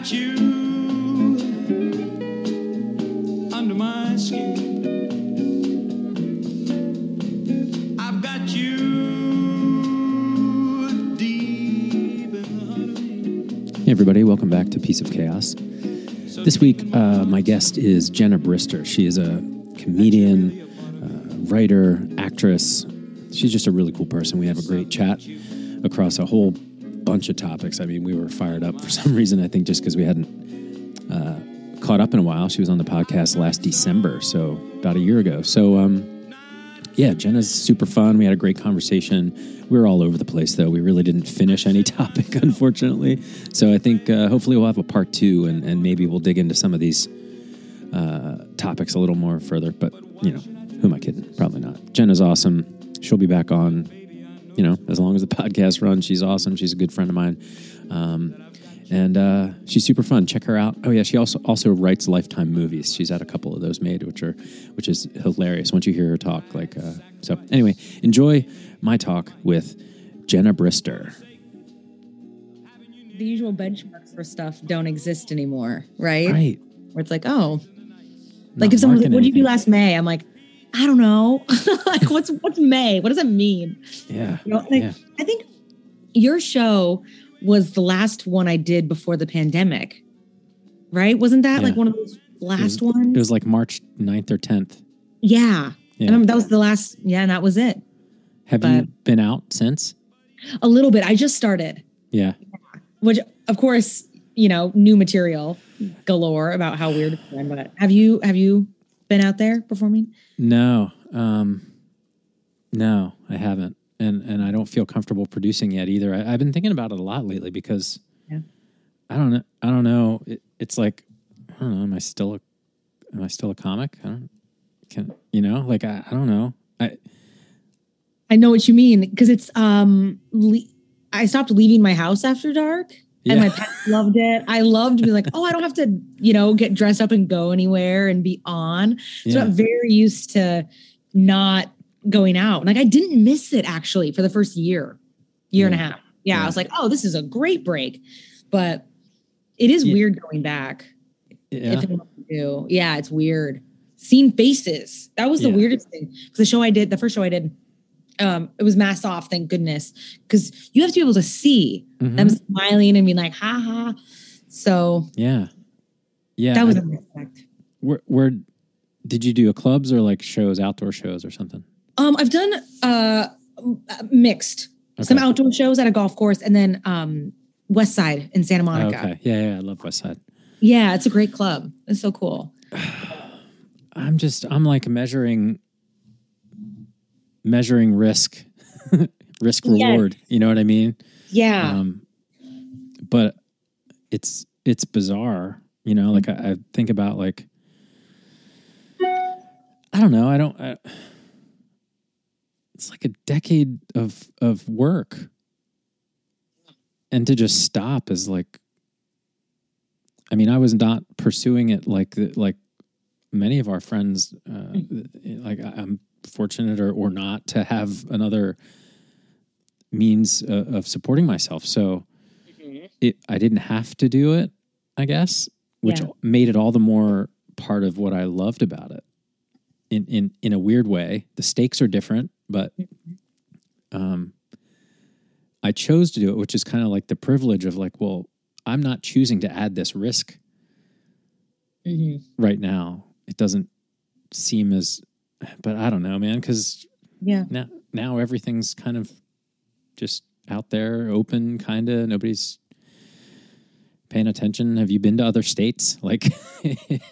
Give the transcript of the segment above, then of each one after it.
got you under my skin. I've got you deep in the heart of me. Hey, everybody, welcome back to Piece of Chaos. This week, uh, my guest is Jenna Brister. She is a comedian, uh, writer, actress. She's just a really cool person. We have a great chat across a whole bunch of topics. I mean, we were fired up for some reason, I think just because we hadn't uh, caught up in a while. She was on the podcast last December, so about a year ago. So, um, yeah, Jenna's super fun. We had a great conversation. We were all over the place, though. We really didn't finish any topic, unfortunately. So I think uh, hopefully we'll have a part two, and, and maybe we'll dig into some of these uh, topics a little more further. But you know, who am I kidding? Probably not. Jenna's awesome. She'll be back on. You know, as long as the podcast runs, she's awesome. She's a good friend of mine. Um, and uh, she's super fun. Check her out. Oh yeah, she also also writes Lifetime movies. She's had a couple of those made, which are which is hilarious. Once you hear her talk, like uh, so. Anyway, enjoy my talk with Jenna Brister. the usual benchmarks for stuff don't exist anymore, right? Right. Where it's like, oh, Not like if someone's like, "What did you do last May?" I'm like, I don't know. like, what's what's May? What does that mean? Yeah. You know, like yeah. I think your show was the last one I did before the pandemic, right? Wasn't that Yeah. like one of those last it ones? It was like March 9th or 10th. yeah. Yeah. That was the last. Yeah, and that was it. Have you been out since? A little bit. I just started, Yeah. which of course, you know, new material galore about how weird it's been. But have you have you been out there performing? No. Um, no, I haven't. And and I don't feel comfortable producing yet either. I, I've been thinking about it a lot lately because Yeah. I don't know. I don't know. It, it's like I don't know. Am I still a am I still a comic? I don't can you know like I, I don't know. I I know what you mean because it's um le- I stopped leaving my house after dark and my Yeah. pets loved it. I loved being like, oh, I don't have to, you know, get dressed up and go anywhere and be on. So yeah. I'm very used to not going out. Like I didn't miss it actually for the first year, year and a half. Yeah, Yeah. I was like, oh, this is a great break. But it is Yeah. weird going back. yeah. If and when you do. Yeah, it's weird. Seeing faces. That was the weirdest thing. Because the show I did, the first show I did, um, it was masked off, thank goodness. Because you have to be able to see Mhm. them smiling and being like, ha ha. So yeah. Yeah. that was I- a respect. where where did you do a clubs or like shows, outdoor shows or something? Um, I've done uh mixed. Some outdoor shows at a golf course and then um West Side in Santa Monica. Okay. Yeah, yeah, I love West Side. Yeah, it's a great club. It's so cool. I'm just I'm like measuring measuring risk risk Yes. reward. You know what I mean? Yeah. Um but it's it's bizarre, you know, like I, I think about like I don't know, I don't I, it's like a decade of of work. And to just stop is like I mean, I was not pursuing it like like many of our friends. Uh, like I'm fortunate or or not to have another means uh, of supporting myself. So it I didn't have to do it, I guess, which Yeah. made it all the more part of what I loved about it. In in in a weird way, the stakes are different, but um, I chose to do it, which is kind of like the privilege of like, well, I'm not choosing to add this risk Mhm. right now. It doesn't seem as, but I don't know, man, because Yeah. now now everything's kind of just out there, open, kind of. Nobody's paying attention. Have you been to other states? Like,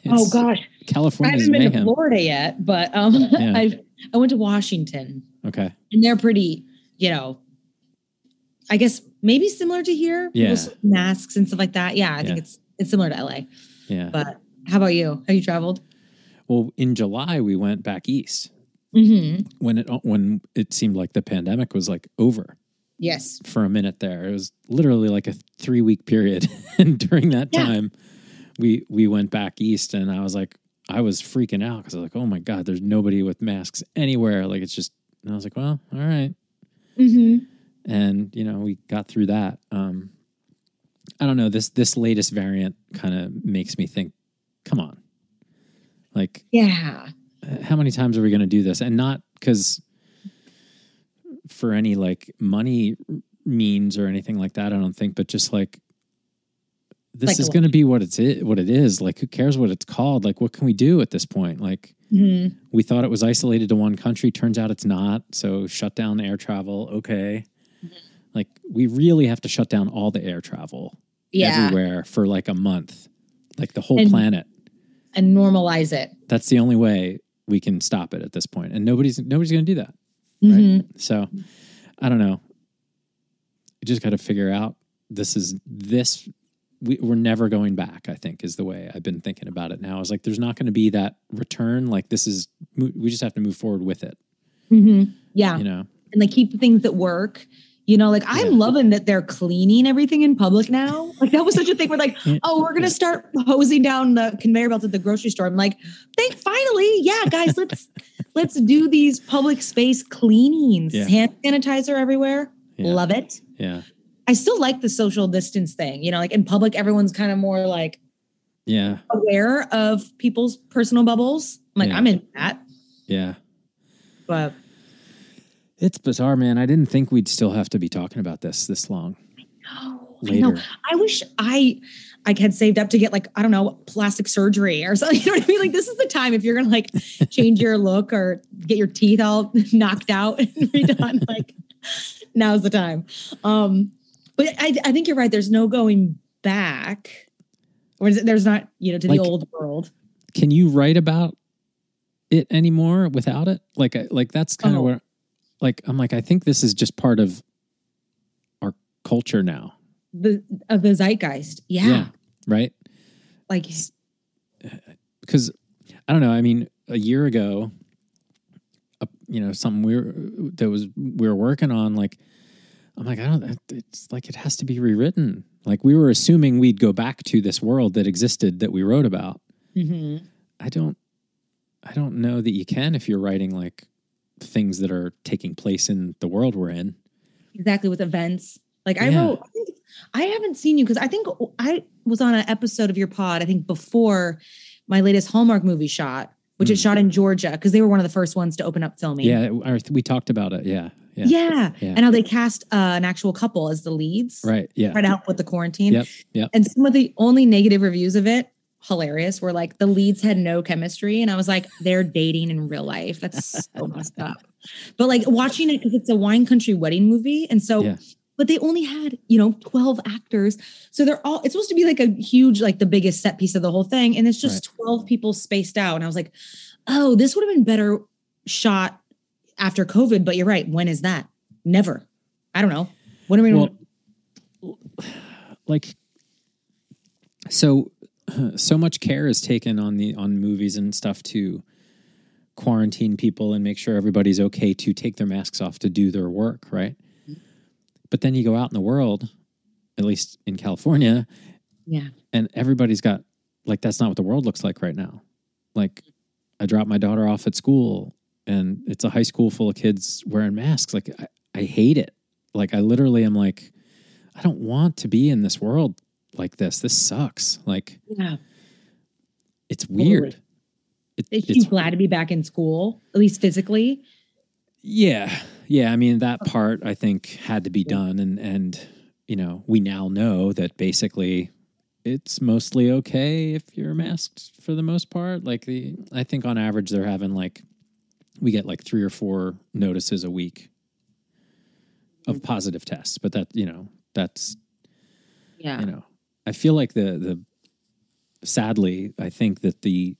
Oh gosh, California. I haven't been to. Florida yet, but um Yeah. I I went to Washington Okay, and they're pretty, you know, I guess maybe similar to here. Yeah. masks and stuff like that. Yeah, I think it's it's similar to LA. yeah. But how about you? Have you traveled? Well, in July we went back east Mm-hmm. when it when it seemed like the pandemic was like over. Yes. for a minute there. It was literally like a three week period. and during that Yeah. time, we we went back east and I was like, I was freaking out because I was like, oh my God, there's nobody with masks anywhere. Like it's just and I was like, well, all right. Mm-hmm. And, you know, we got through that. Um I don't know this this latest variant kind of makes me think, come on, like Yeah. uh, how many times are we going to do this? And not because for any like money means or anything like that. I don't think, but just like this is going to be what it's i- what it is. Like, who cares what it's called? Like, what can we do at this point? Like, Mhm. we thought it was isolated to one country. Turns out it's not. So shut down air travel. Okay. Mm-hmm. Like, we really have to shut down all the air travel Yeah. everywhere for like a month, like the whole And- planet. And normalize it. That's the only way we can stop it at this point. And nobody's nobody's going to do that. Mhm. So I don't know. You just got to figure out this is this. We, we're never going back. I think is the way I've been thinking about it now. Is like there's not going to be that return. Like this is we just have to move forward with it. Mhm. Yeah. You know. and like keep the things that work. You know, like I'm Yeah. loving that they're cleaning everything in public now. Like that was such a thing where like, oh, we're gonna start hosing down the conveyor belts at the grocery store. I'm like, thank finally, yeah, guys, let's let's do these public space cleanings. Yeah. Hand sanitizer everywhere. Yeah. Love it. Yeah. I still like the social distance thing. You know, like in public, everyone's kind of more like Yeah. aware of people's personal bubbles. I'm like. I'm in that. Yeah. But It's bizarre, man. I didn't think we'd still have to be talking about this this long no, I know. later. I wish I I had saved up to get like I don't know plastic surgery or something. You know what I mean? Like this is the time if you're gonna like change your look or get your teeth all knocked out and redone. like now's the time. Um, but I I think you're right. There's no going back. Or is it, there's not you know to Like- the old world. Can you write about it anymore without it? Like, like that's kind of Oh. where, like, I'm like, I think this is just part of our culture now, The of the zeitgeist. Yeah. right? Like because I don't know. I mean, a year ago, uh, you know, something we were that was we were working on. Like, I'm like, I don't. It's like it has to be rewritten. Like we were assuming we'd go back to this world that existed that we wrote about. mhm. I don't. I don't know that you can if you're writing like things that are taking place in the world we're in. exactly with events. Like I Yeah. wrote, I, think, I haven't seen you because I think I was on an episode of your pod. I think before my latest Hallmark movie shot, which is Mm. shot in Georgia because they were one of the first ones to open up filming. Yeah, we talked about it. Yeah, yeah, yeah, Yeah. and how they cast uh, an actual couple as the leads, right. Yeah, Try to help with the quarantine. Yep, yep. And some of the only negative reviews of it, hilarious, were like the leads had no chemistry, and I was like, they're dating in real life. That's so messed up. But like watching it because it's a wine country wedding movie, and so. Yeah. But they only had, you know, 12 actors. So they're all, it's supposed to be like a huge, like the biggest set piece of the whole thing. And it's just 12 people spaced out. And I was like, oh, this would have been better shot after COVID. But you're right. When is that? Never. I don't know. what are we Well, like so so much care is taken on the on movies and stuff to quarantine people and make sure everybody's okay to take their masks off to do their work right? But then you go out in the world at least in california yeah. and everybody's got like that's not what the world looks like right now. Like i dropped my daughter off at school and it's a high school full of kids wearing masks. Like i, I hate it. Like i literally am like i don't want to be in this world like this this sucks like Yeah. it's weird it, Is it's she glad to be back in school, at least physically? Yeah. Yeah. I mean, that part I think had to be done. And, and, you know, we now know that basically it's mostly okay if you're masked for the most part. Like, the, I think on average they're having like, we get like three or four notices a week of mm-hmm. positive tests. But that, you know, that's, Yeah. you know, I feel like the, the, sadly, I think that the,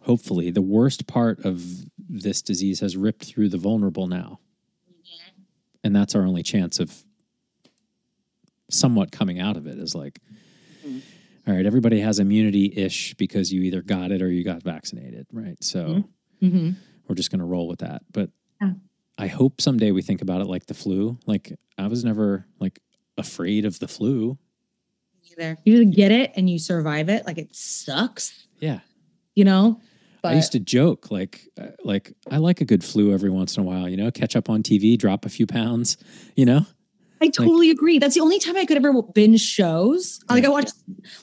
hopefully the worst part of this disease has ripped through the vulnerable now. Mm-hmm. And that's our only chance of somewhat coming out of it is like, mm-hmm. all right, everybody has immunity ish because you either got it or you got vaccinated, right? So hmm we're just going to roll with that. But Yeah. I hope someday we think about it like the flu. Like I was never like afraid of the flu. Either you either get it and you survive it, like it sucks, Yeah. you know. But I used to joke like uh, like I like a good flu every once in a while, you know, catch up on TV, drop a few pounds, you know? I totally agree. That's the only time I could ever binge shows. Like I watched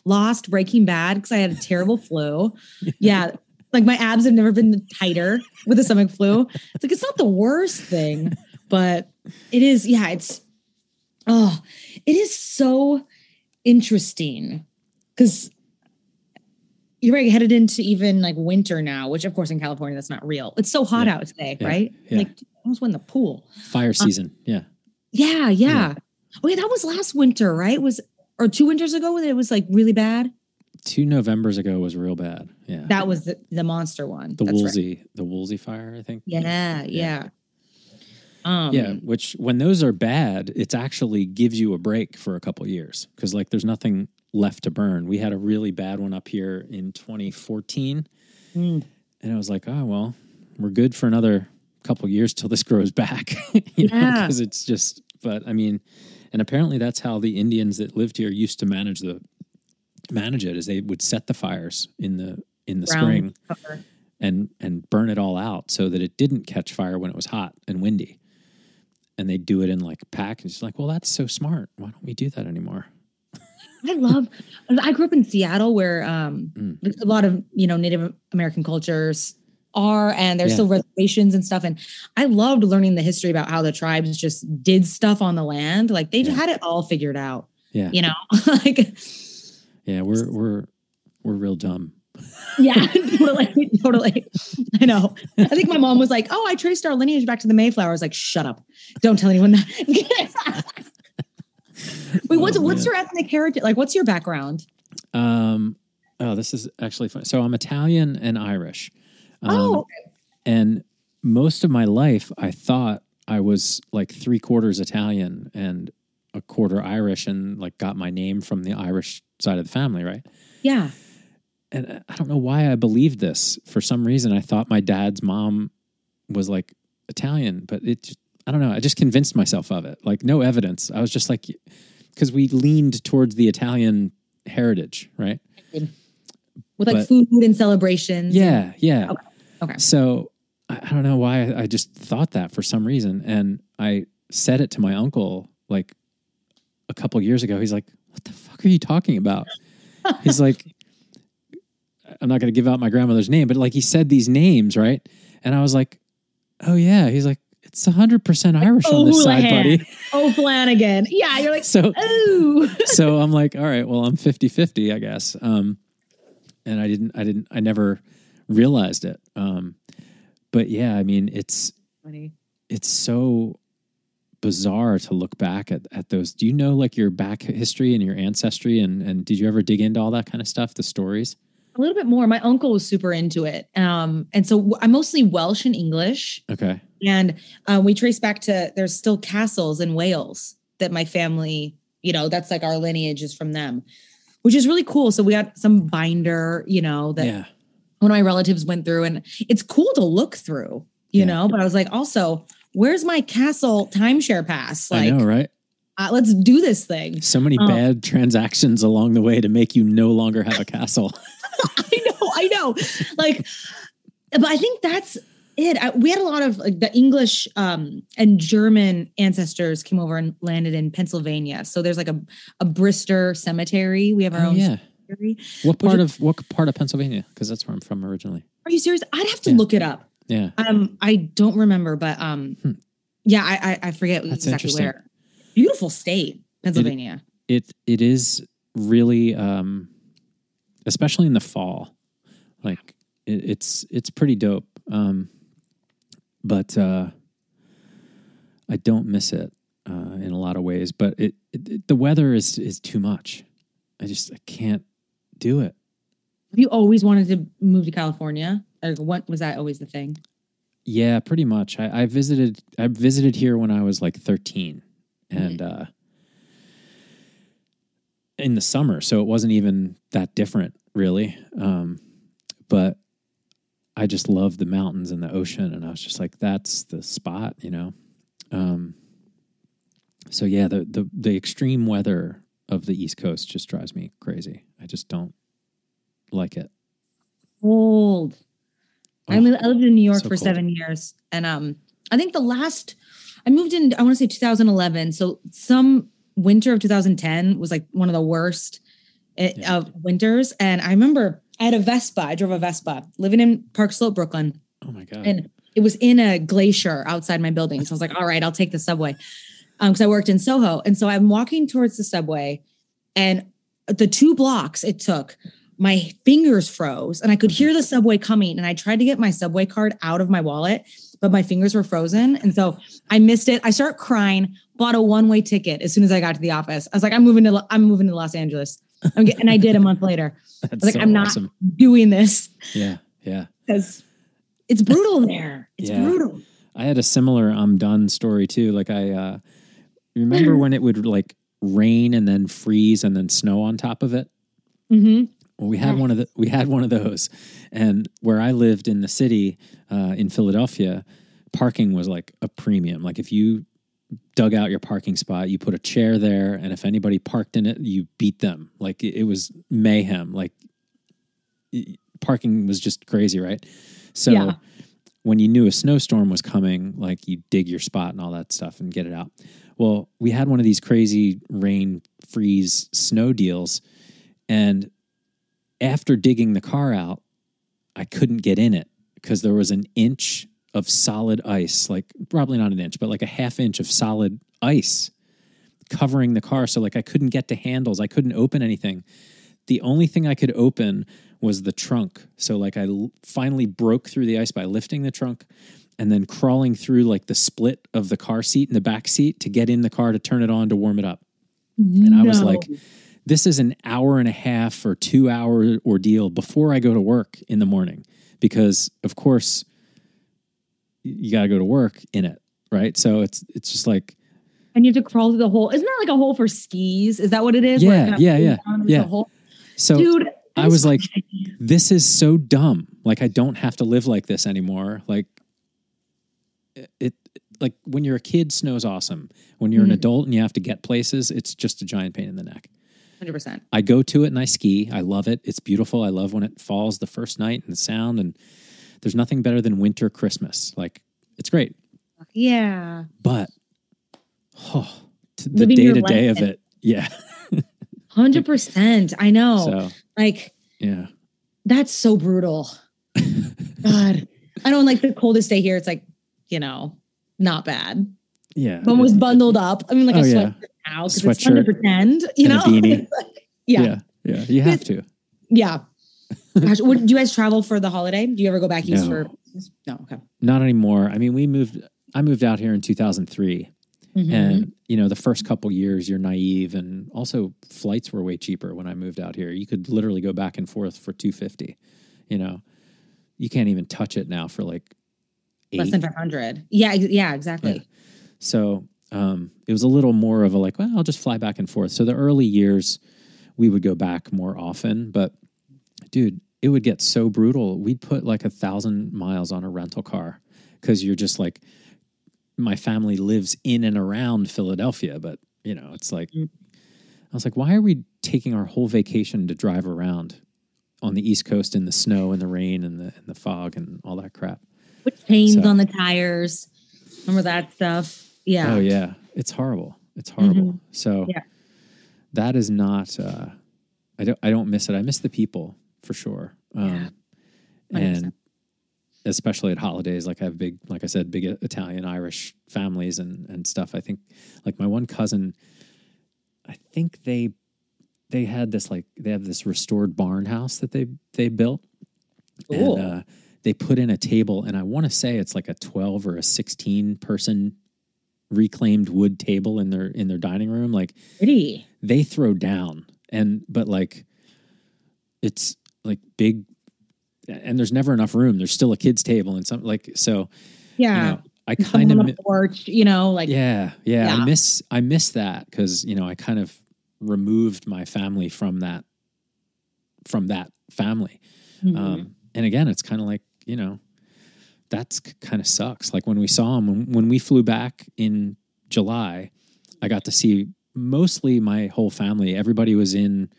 Lost, Breaking Bad because I had a terrible flu. Yeah. Like my abs have never been tighter with a stomach flu. It's like it's not the worst thing, but it is, yeah, it's oh, it is so interesting because you're right, headed into even like winter now, which of course in California that's not real. It's so hot Yeah. out today, Yeah. right? Yeah. Like almost went the pool. Fire uh, season. yeah. Yeah, yeah. Yeah. Oh yeah, that was last winter, right? Was or two winters ago when it was like really bad. Two Novembers ago was real bad. Yeah. That was the, the monster one. the That's right. Woolsey, the Woolsey fire, I think. Yeah, yeah. Um, Yeah, which when those are bad, it's actually gives you a break for a couple years because like there's nothing left to burn. We had a really bad one up here in 2014, Mm. and I was like, oh well, we're good for another couple years till this grows back. you know, Yeah. because it's just. But I mean, and apparently that's how the Indians that lived here used to manage the manage it is they would set the fires in the in the spring cover. and and burn it all out so that it didn't catch fire when it was hot and windy. And they do it in like a pack, and it's like, well, that's so smart. Why don't we do that anymore? I love. I grew up in Seattle, where um, Mm. a lot of you know Native American cultures are, and there's Yeah. still reservations and stuff. And I loved learning the history about how the tribes just did stuff on the land. Like they Yeah. had it all figured out. Yeah, You know, like yeah, we're we're we're real dumb. Yeah, totally, totally. I know. I think my mom was like, "Oh, I traced our lineage back to the Mayflower." I was like, "Shut up! Don't tell anyone that." Wait, what's Oh, what's your ethnic heritage? Like, what's your background? Um, oh, this is actually fun. So I'm Italian and Irish. Um, oh, and most of my life, I thought I was like three quarters Italian and a quarter Irish, and like got my name from the Irish side of the family, right? yeah. And I don't know why I believed this. For some reason, I thought my dad's mom was like Italian, but it just, I don't know. I just convinced myself of it. Like no evidence. I was just like, because we leaned towards the Italian heritage, right? With like But- food and celebrations. Yeah, yeah. Okay, okay. So I, I don't know why I, I just thought that for some reason, and I said it to my uncle like a couple years ago. He's like, "What the fuck are you talking about?" He's like, "I'm not going to give out my grandmother's name, but like he said these names, right?" And I was like, "Oh yeah." He's like, "It's 100 percent Irish on this side, buddy." Oh, Flanagan. Yeah, you're like, So oh. so I'm like, all right, well, I'm 50 50, I guess. Um, and I didn't, I didn't, I never realized it. Um, but yeah, I mean, it's, Funny. it's so bizarre to look back at, at those. Do you know like your back history and your ancestry? And, and did you ever dig into all that kind of stuff, the stories? A little bit more. My uncle was super into it. Um, and so I'm mostly Welsh and English. Okay. And uh, we trace back to there's still castles in Wales that my family, you know, that's like our lineage is from them, which is really cool. So we got some binder, you know, that yeah. one of my relatives went through, and it's cool to look through, you Yeah. know. But I was like, also, where's my castle timeshare pass? I Like, know, right? uh, let's do this thing. So many Oh. bad transactions along the way to make you no longer have a castle. I know, I know. Like, but I think that's it. I, we had a lot of like the English um, and German ancestors came over and landed in Pennsylvania. So there's like a a Brister cemetery. We have our oh, own yeah. cemetery. What part of, what part of Pennsylvania? Because that's where I'm from originally. Are you serious? I'd have to Yeah. look it up. Yeah. Um, I don't remember, but um, Hmm. yeah, I I, I forget That's exactly where. Beautiful state, Pennsylvania. it it is really um especially in the fall. Like it, it's it's pretty dope. Um but uh i don't miss it uh in a lot of ways but it, it, it- the weather is is too much. I just i can't do it. Have you always wanted to move to California? Or what was that always the thing? yeah pretty much. I, I visited i visited here when i was like 13 and uh in the summer so it wasn't even that different really um but i just love the mountains and the ocean and i was just like that's the spot you know um so yeah the the the extreme weather of the east coast just drives me crazy i just don't like it Cold. I, Oh, li- I lived in New York so for cold. seven years, and um, I think the last I moved in. I want to say 2011. So some winter of 2010 was like one of the worst eh, Yeah. of winters. And I remember I had a Vespa. I drove a Vespa living in Park Slope, Brooklyn, Oh my god. and it was in a glacier outside my building. So I was like, all right, I'll take the subway. Um, because I worked in Soho. And so I'm walking towards the subway, and the two blocks it took, my fingers froze, and I could hear the subway coming. And I tried to get my subway card out of my wallet, but my fingers were frozen. And so I missed it. I start crying, bought a one-way ticket as soon as I got to the office. I was like, I'm moving to I'm moving to Los Angeles. I'm get, and I did a month later. That's I was like, so I'm not awesome. doing this Yeah, yeah. because it's brutal there. It's Yeah. brutal. I had a similar I'm done story too. Like I uh remember when it would like rain and then freeze and then snow on top of it. hmm Well, we had one of the we had one of those, and where I lived in the city uh, in Philadelphia, parking was like a premium. Like if you dug out your parking spot, you put a chair there, and if anybody parked in it, you beat them. Like it, was mayhem. Like parking was just crazy, right? So Yeah. when you knew a snowstorm was coming, like you dig your spot and all that stuff and get it out. Well, we had one of these crazy rain, freeze, snow deals, and after digging the car out, I couldn't get in it because there was an inch of solid ice, like probably not an inch, but like a half inch of solid ice covering the car. So like I couldn't get to handles, I couldn't open anything. The only thing I could open was the trunk. So like I l- finally broke through the ice by lifting the trunk and then crawling through like the split of the car seat and the back seat to get in the car to turn it on to warm it up. And I was like, this is an hour and a half or two hour ordeal before I go to work in the morning because of course you got to go to work in it, right? So it's it's just like and you have to crawl through the hole. Isn't that like a hole for skis? Is that what it is? Yeah, yeah, yeah, yeah. so Dude, I was like this is so dumb. Like I don't have to live like this anymore. Like it, it like when you're a kid snow's awesome. When you're an Mhm. adult and you have to get places, it's just a giant pain in the neck. 100%. I go to it and I ski. I love it. It's beautiful. I love when it falls the first night and the sound. And there's nothing better than winter Christmas. Like it's great, Yeah. but oh, the day to day of it, yeah. 100%. I know. So like, yeah, that's so brutal. God. I don't like the coldest day here, it's like, you know, not bad. yeah. But was bundled up. I mean, like Oh, a yeah. sweatshirt now because it's fun to pretend, you know? yeah. yeah, yeah. You have to. Yeah. Gosh, what, do you guys travel for the holiday? Do you ever go back east No. for? No. Okay. Not anymore. I mean, we moved. I moved out here in 2003, Mhm. and you know, the first couple years you're naive, and also flights were way cheaper when I moved out here. You could literally go back and forth for 250. You know, you can't even touch it now for like less than 500. Yeah. Yeah. Exactly. Yeah. So um, it was a little more of a like, well, I'll just fly back and forth. So the early years, we would go back more often. But dude, it would get so brutal. We'd put like a thousand miles on a rental car because you're just like, my family lives in and around Philadelphia, but you know, it's like, Mm. I was like, why are we taking our whole vacation to drive around on the East Coast in the snow and the rain and the and the fog and all that crap? Put chains So- on the tires. Remember that stuff? Yeah. Oh yeah, it's horrible. It's horrible. So Yeah. that is not. Uh, I don't. I don't miss it. I miss the people for sure. Um, Yeah. and especially at holidays, like I have big, like I said, big Italian Irish families and and stuff. I think like my one cousin, I think they they had this like they have this restored barn house that they they built Cool. and uh, they put in a table and i want to say it's like a 12 or a 16 person reclaimed wood table in their in their dining room like Pretty. they throw down and but like it's like big and there's never enough room there's still a kids table and some like so Yeah. you know i kind of porch, you know, like yeah, yeah, Yeah. I miss I miss that because you know I kind of removed my family from that from that family. mhm. Um, and again, it's kind of like you know that's kind of sucks. Like when we saw him when, when we flew back in July, I got to see mostly my whole family. Everybody was in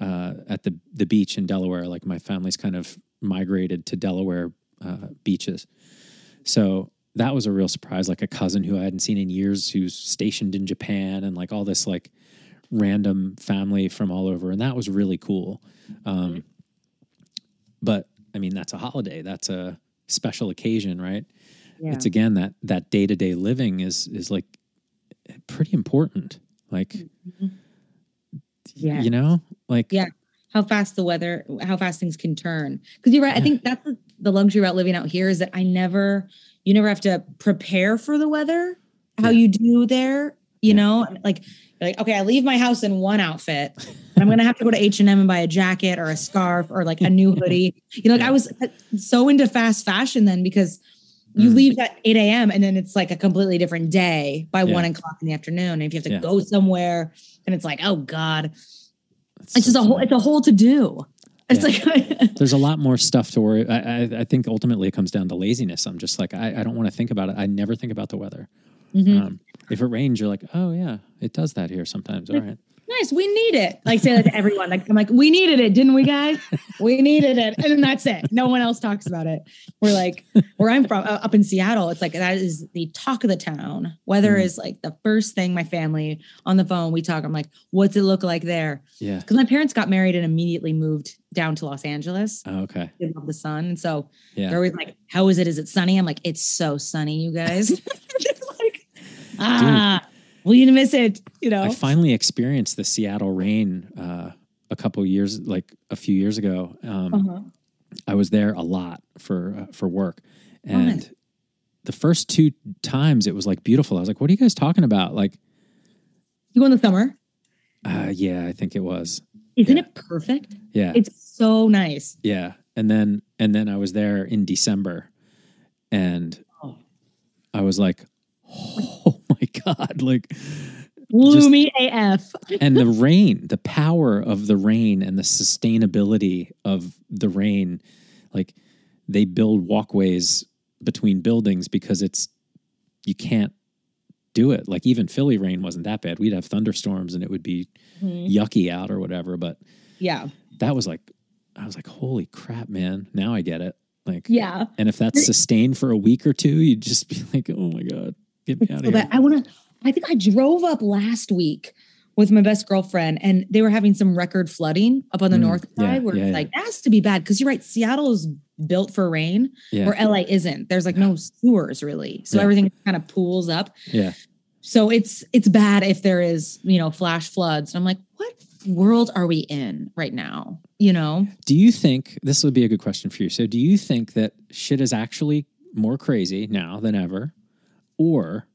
uh, at the the beach in Delaware. Like my family's kind of migrated to Delaware uh, beaches. So that was a real surprise. Like a cousin who I hadn't seen in years, who's stationed in Japan, and like all this like random family from all over, and that was really cool. Um, but I mean, that's a holiday. That's a special occasion, right? Yeah. It's again that that day to day living is is like pretty important. Like, Yeah. you know, like Yeah. how fast the weather, how fast things can turn. Because you're right. I think that's the, luxury about living out here is that I never, you never have to prepare for the weather how Yeah. you do there. You Yeah. know, like, like okay, I leave my house in one outfit. and I'm gonna have to go to H and M and buy a jacket or a scarf or like a new hoodie. You know, like Yeah. I was uh, so into fast fashion then because you Mm. leave at 8 a.m. and then it's like a completely different day by Yeah. one o'clock in the afternoon. And if you have to Yeah. go somewhere and it's like, oh God, it's it's just a whole it's a whole to do. It's like there's a lot more stuff to worry. I, I, I think ultimately it comes down to laziness. I'm just like I, I don't want to think about it. I never think about the weather. Mhm. Um, if it rains, you're like, oh yeah, it does that here sometimes. All right. Nice, we need it. Like say that to everyone. Like I'm like, we needed it, didn't we, guys? We needed it, and then that's it. No one else talks about it. We're like, where I'm from, up in Seattle, it's like that is the talk of the town. Weather Mhm. is like the first thing my family on the phone we talk. I'm like, what's it look like there? Yeah. Because my parents got married and immediately moved down to Los Angeles. Oh, okay. They love the sun, and so Yeah. they're always like, "How is it? Is it sunny?" I'm like, "It's so sunny, you guys." Like, ah, we didn't miss it. You know, I finally experienced the Seattle rain uh, a couple years, like a few years ago. Um, Uh-huh. I was there a lot for uh, for work, and the first two times it was like beautiful. I was like, "What are you guys talking about?" Like, you go in the summer. uh, yeah, I think it was. Isn't Yeah. it perfect? Yeah, It's so nice. yeah. And then and then I was there in December, and Oh. I was like, "Oh god!" Like, Gloomy AF. and the rain, the power of the rain and the sustainability of the rain, like they build walkways between buildings because it's you can't do it. Like even Philly rain wasn't that bad. We'd have thunderstorms and it would be Mhm. yucky out or whatever. But Yeah. that was like I was like, holy crap, man. Now I get it. Like Yeah. and if that's sustained for a week or two, you'd just be like, oh my God, get me out of here. I want to. I think I drove up last week with my best girlfriend, and they were having some record flooding up on the Mm, north yeah, side. Where yeah, it's yeah. like that has to be bad because you're right. Seattle is built for rain, yeah. where LA isn't. There's like no sewers really, so Yeah. everything kind of pools up. yeah. So it's it's bad if there is you know flash floods. And I'm like, what world are we in right now? You know, Do you think this would be a good question for you? So, do you think that shit is actually more crazy now than ever, or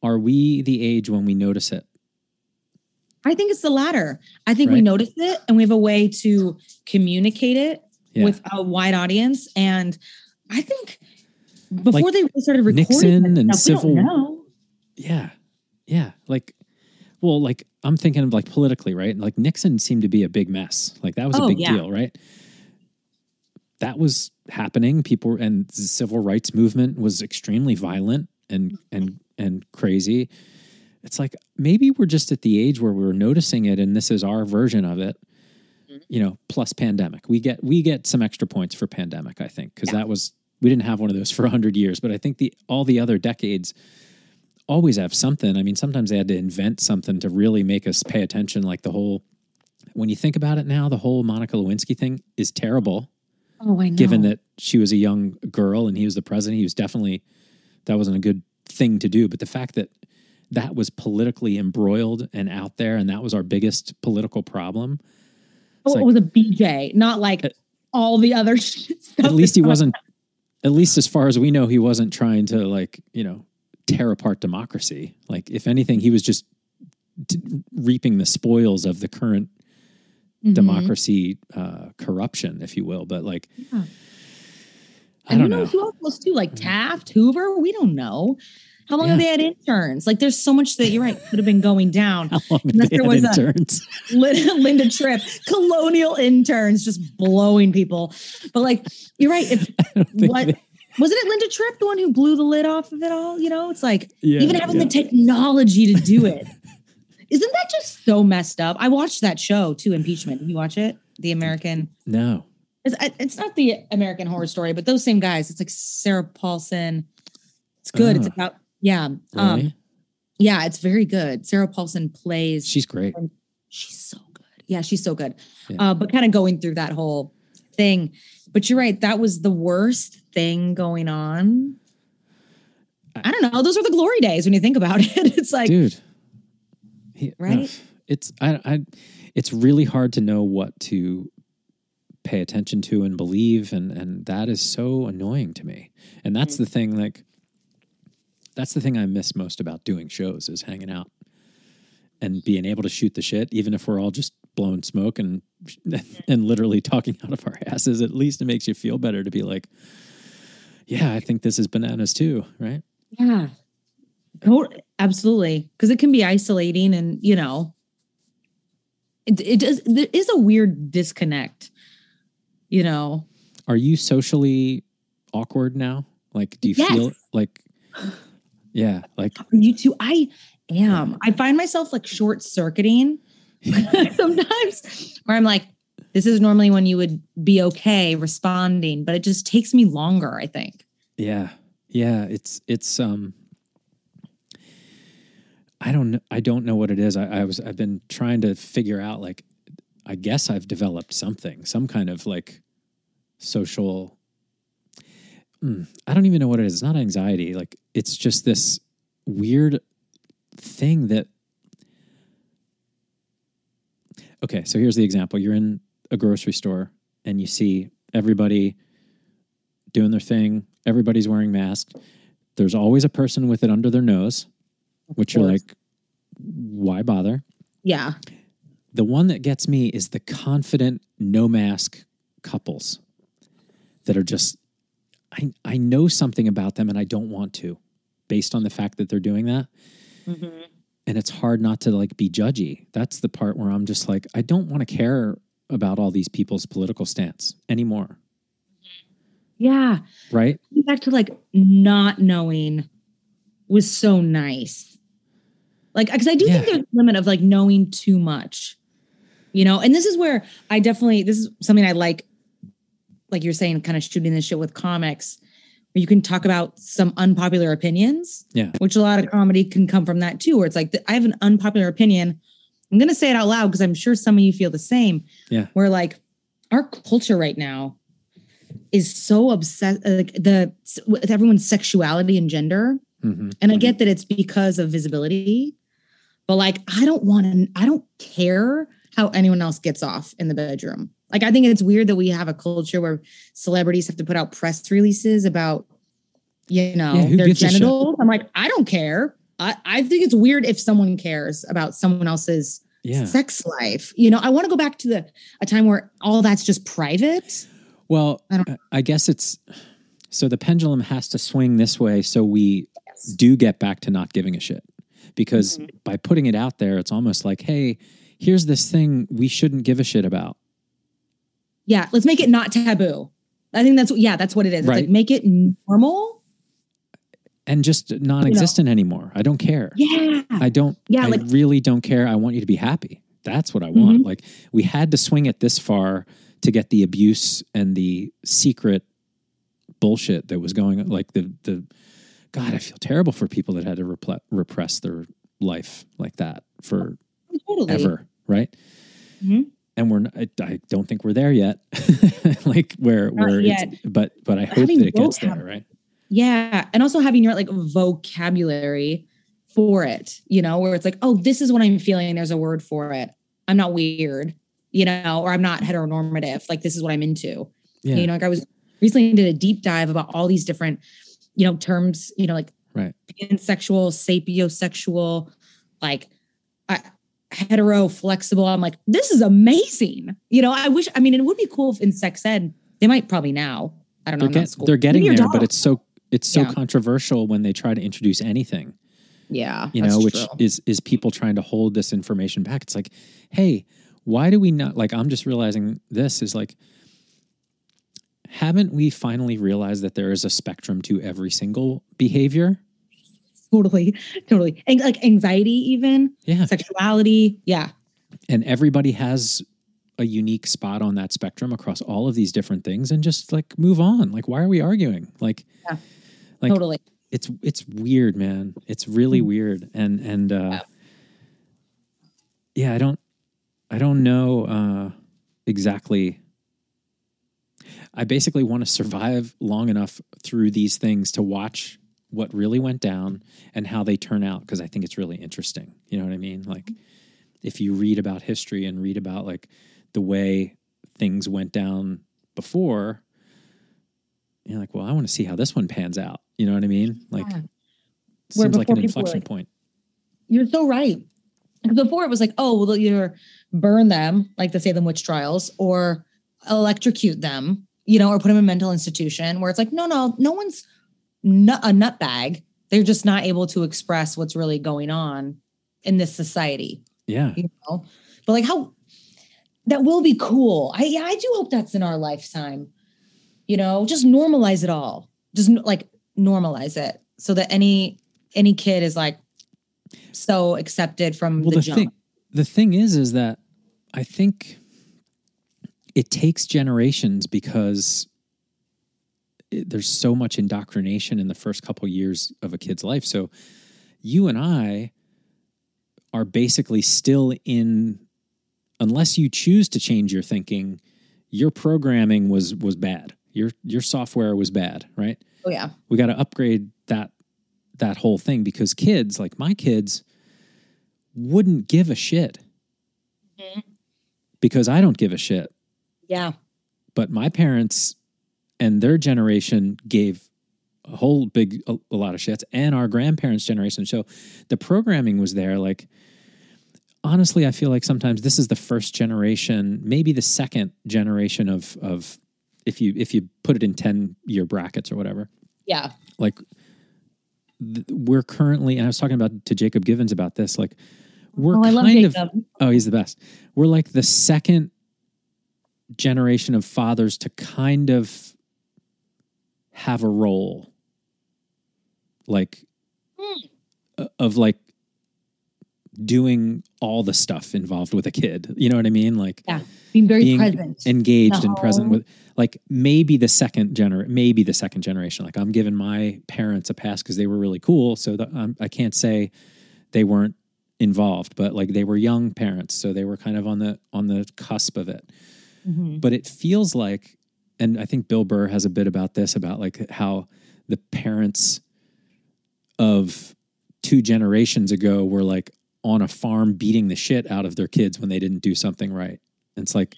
are we the age when we notice it? I think it's the latter. I think we notice it and we have a way to communicate it Yeah. with a wide audience. And I think before Like they really started recording Nixon and stuff, civil- know. Yeah, yeah. Like, well, like I'm thinking of like politically, right? Like Nixon seemed to be a big mess. Like that was a Oh, big yeah. deal, right? That was happening. People and the civil rights movement was extremely violent and and and crazy. It's like maybe we're just at the age where we're noticing it, and this is our version of it. Mm-hmm. You know, plus pandemic. We get we get some extra points for pandemic, I think, because Yeah. that was we didn't have one of those for hundred years. But I think the all the other decades always have something. I mean, sometimes they had to invent something to really make us pay attention. Like the whole, when you think about it now, the whole Monica Lewinsky thing is terrible. Oh, I know. Given that she was a young girl and he was the president, he was definitely that wasn't a good thing to do. But the fact that that was politically embroiled and out there, and that was our biggest political problem. oh, like- it was a BJ, not like At- all the other At least he wasn't. At least as far as we know, he wasn't trying to like you know tear apart democracy. Like if anything, he was just t- reaping the spoils of the current Mhm. democracy uh, corruption, if you will. But like, Yeah. And who know. who else was too? Like mm. Taft, Hoover? We don't know. How long have they had interns? Like there's so much that you're right could have been going down. Unless there was interns? Lin- Linda Tripp, colonial interns just blowing people. But like, you're right. If I don't think what they- wasn't it Linda Tripp, the one who blew the lid off of it all? You know, it's like yeah, even having yeah. the technology to do it. Isn't that just so messed up? I watched that show too, Impeachment. Did you watch it? The American. no. It's, it's not the American Horror Story, but those same guys. It's like Sarah Paulson. It's good. It's Ah. about yeah. Um yeah, it's very good. Sarah Paulson plays She's great. she's so good. Yeah, she's so good. Yeah. Uh, but kind of going through that whole thing. But you're right, that was the worst thing going on. I don't know. Those are the glory days when you think about it. It's like, dude. He- Right? ugh, it's I, I it's really hard to know what to pay attention to and believe and and that is so annoying to me. And that's Mm-hmm. the thing like that's the thing I miss most about doing shows is hanging out and being able to shoot the shit even if we're all just blowing smoke and and literally talking out of our asses at least it makes you feel better to be like yeah, I think this is bananas too, right? yeah, tot- absolutely. Because it can be isolating and, you know, it, it does, there is a weird disconnect, you know. Are you socially awkward now? Like, do you Yes. feel like, yeah, like, You too. I am. I find myself like short circuiting sometimes where I'm like, this is normally when you would be okay responding, but it just takes me longer, I think. yeah, yeah, it's, it's, um, I don't know. I don't know what it is. I, I was, I've been trying to figure out, like, I guess I've developed something, some kind of like social, Mm, I don't even know what it is. It's not anxiety. Like, it's just this weird thing that, okay, so here's the example. You're in a grocery store and you see everybody doing their thing, everybody's wearing masks. There's always a person with it under their nose, which you're like, why bother? Yeah. The one that gets me is the confident no mask couples that are just I I know something about them and I don't want to based on the fact that they're doing that mm-hmm. and it's hard not to like be judgy. That's the part where I'm just like I don't want to care about all these people's political stance anymore, Yeah. right? Back to like not knowing was so nice. Like, because I do think there's a limit of like knowing too much, you know? And this is where I definitely, this is something I like, like you're saying, kind of shooting this shit with comics, where you can talk about some unpopular opinions, Yeah. which a lot of comedy can come from that too, where it's like, I have an unpopular opinion. I'm going to say it out loud because I'm sure some of you feel the same. Yeah. Where like our culture right now is so obsessed, like the with everyone's sexuality and gender. Mhm. And I get that it's because of visibility, but like, I don't want to, I don't care how anyone else gets off in the bedroom. Like, I think it's weird that we have a culture where celebrities have to put out press releases about, you know, Yeah, their genitals. I'm like, I don't care. I, I think it's weird if someone cares about someone else's Yeah. sex life. You know, I want to go back to the a time where all that's just private. Well, I I, don't- I guess it's so the pendulum has to swing this way so we do get back to not giving a shit. Because Mm-hmm. by putting it out there, it's almost like, hey, here's this thing we shouldn't give a shit about. Yeah, let's make it not taboo. I think that's yeah, that's what it is. Right. like make it normal. And just non existent anymore. I don't care. Yeah. I don't, Yeah, I like- Mm-hmm. really don't care. I want you to be happy. That's what I want. Like, we had to swing it this far to get the abuse and the secret bullshit that was going like the, the, God, I feel terrible for people that had to repre- repress their life like that for totally. ever, right? Mhm. And we're not, I, don't think we're there yet. like where Not where yet. it's but but I hope that it gets there, right? Yeah. And also having your like vocabulary for it, you know, where it's like, oh, this is what I'm feeling. There's a word for it. I'm not weird, you know, or I'm not heteronormative. Like this is what I'm into. Yeah. You know, like I was recently did a deep dive about all these different, you know, terms, you know, like Right. pansexual, sapiosexual, like hetero, flexible. I'm like, this is amazing. You know, I wish, I mean, it would be cool if in sex ed, they might probably now. I don't know. they're, get, they're getting there, your but it's so it's so Yeah. controversial when they try to introduce anything, yeah, you know, which true. is is people trying to hold this information back. It's like, hey, why do we not like I'm just realizing this is like haven't we finally realized that there is a spectrum to every single behavior? Totally, totally. And like anxiety, even Yeah. sexuality. Yeah. and everybody has a unique spot on that spectrum across all of these different things and just like move on like why are we arguing like yeah. like totally. it's it's weird, man. It's really weird, and and uh, yeah, I don't I don't know uh, exactly. I basically want to survive long enough through these things to watch what really went down and how they turn out because I think it's really interesting. You know what I mean? Like mm-hmm. if you read about history and read about like the way things went down before, you're like, well, I want to see how this one pans out. You know what I mean? Like Yeah. seems like an inflection like- point. You're so right. Because Before it was like, oh, well, either burn them, like the Salem witch trials, or electrocute them, you know, or put them in a mental institution. Where it's like, no, no, no one's nut, a nutbag. They're just not able to express what's really going on in this society, Yeah. you know. But like, how that will be cool. I yeah, I do hope that's in our lifetime. You know, just normalize it all. Just like normalize it so that any any kid is like so accepted from Well, the, the jump. thing, the thing is, is that I think it takes generations because there's so much indoctrination in the first couple years of a kid's life. So you and I are basically still in, unless you choose to change your thinking, your programming was was bad. Your your software was bad, right? oh yeah. we got to upgrade that that whole thing because kids like my kids wouldn't give a shit Mhm. because I don't give a shit Yeah. but my parents and their generation gave a whole big a, a lot of shits and our grandparents generation. So the programming was there like honestly i feel like sometimes this is the first generation maybe the second generation of of if you if you put it in 10 year brackets or whatever. Yeah. like th- we're currently and i was talking about to jacob givens about this like we're oh, kind of oh he's the best. We're like the second generation of fathers to kind of have a role. Like uh, of like doing all the stuff involved with a kid. You know what i mean? Like Being very being present. engaged and present with like maybe the second gener maybe the second generation. Like i'm giving my parents a pass because they were really cool so that, um, i can't say they weren't involved but like they were young parents so they were kind of on the on the cusp of it. Mhm. but it feels like and i think bill burr has a bit about this about like how the parents of two generations ago were like on a farm beating the shit out of their kids when they didn't do something right. And it's like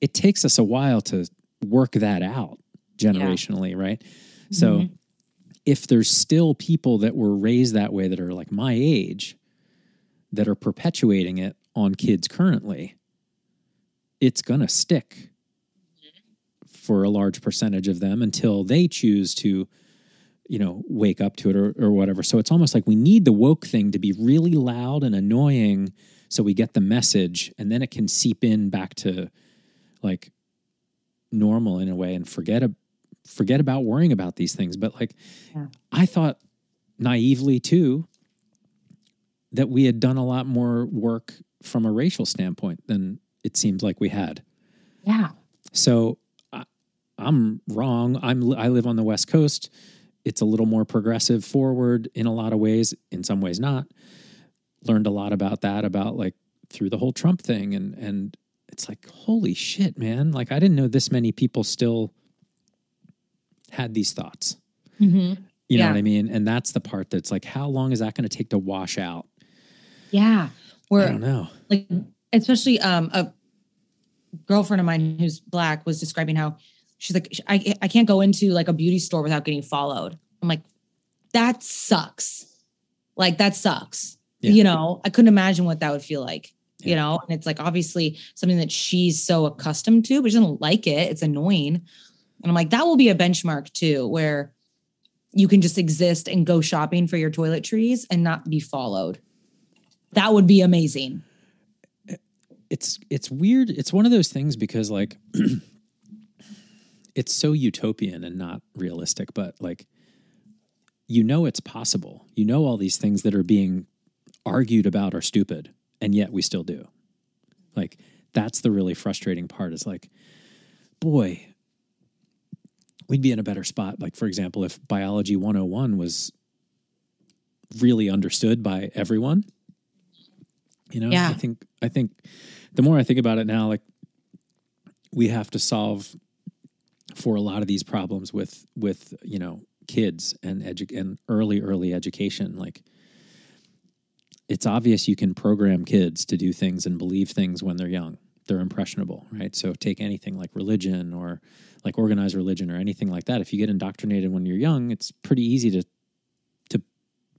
it takes us a while to work that out generationally right? So Mhm. if there's still people that were raised that way that are like my age that are perpetuating it on kids currently, it's going to stick for a large percentage of them until they choose to, you know, wake up to it or, or whatever. So it's almost like we need the woke thing to be really loud and annoying so we get the message and then it can seep in back to like normal in a way and forget a, forget about worrying about these things. But like, Yeah. I thought naively too that we had done a lot more work from a racial standpoint than it seemed like we had. Yeah. So I'm wrong. I'm I live on the West Coast. It's a little more progressive forward in a lot of ways. In some ways, not. Learned a lot about that about like through the whole Trump thing, and and it's like holy shit, man! Like I didn't know this many people still had these thoughts. hmm You know Yeah. what I mean? And that's the part that's like, how long is that going to take to wash out? Yeah. I Where don't know. like especially um a girlfriend of mine who's black was describing how she's like I I can't go into like a beauty store without getting followed. I'm like that sucks. Like that sucks. Yeah. You know, I couldn't imagine what that would feel like. You know, and it's like obviously something that she's so accustomed to, but she doesn't like it. It's annoying. And I'm like, that will be a benchmark too, where you can just exist and go shopping for your toiletries and not be followed. That would be amazing. it's it's weird. It's one of those things because like it's so utopian and not realistic, but like you know it's possible. You know all these things that are being argued about are stupid, and yet we still do. Like that's the really frustrating part is like, boy, we'd be in a better spot. Like, for example, if biology 101 was really understood by everyone. You know, Yeah. I think I think the more I think about it now, like we have to solve for a lot of these problems with with you know kids and edu- and early early education like it's obvious you can program kids to do things and believe things when they're young. They're impressionable right? So take anything like religion or like organized religion or anything like that. If you get indoctrinated when you're young it's pretty easy to to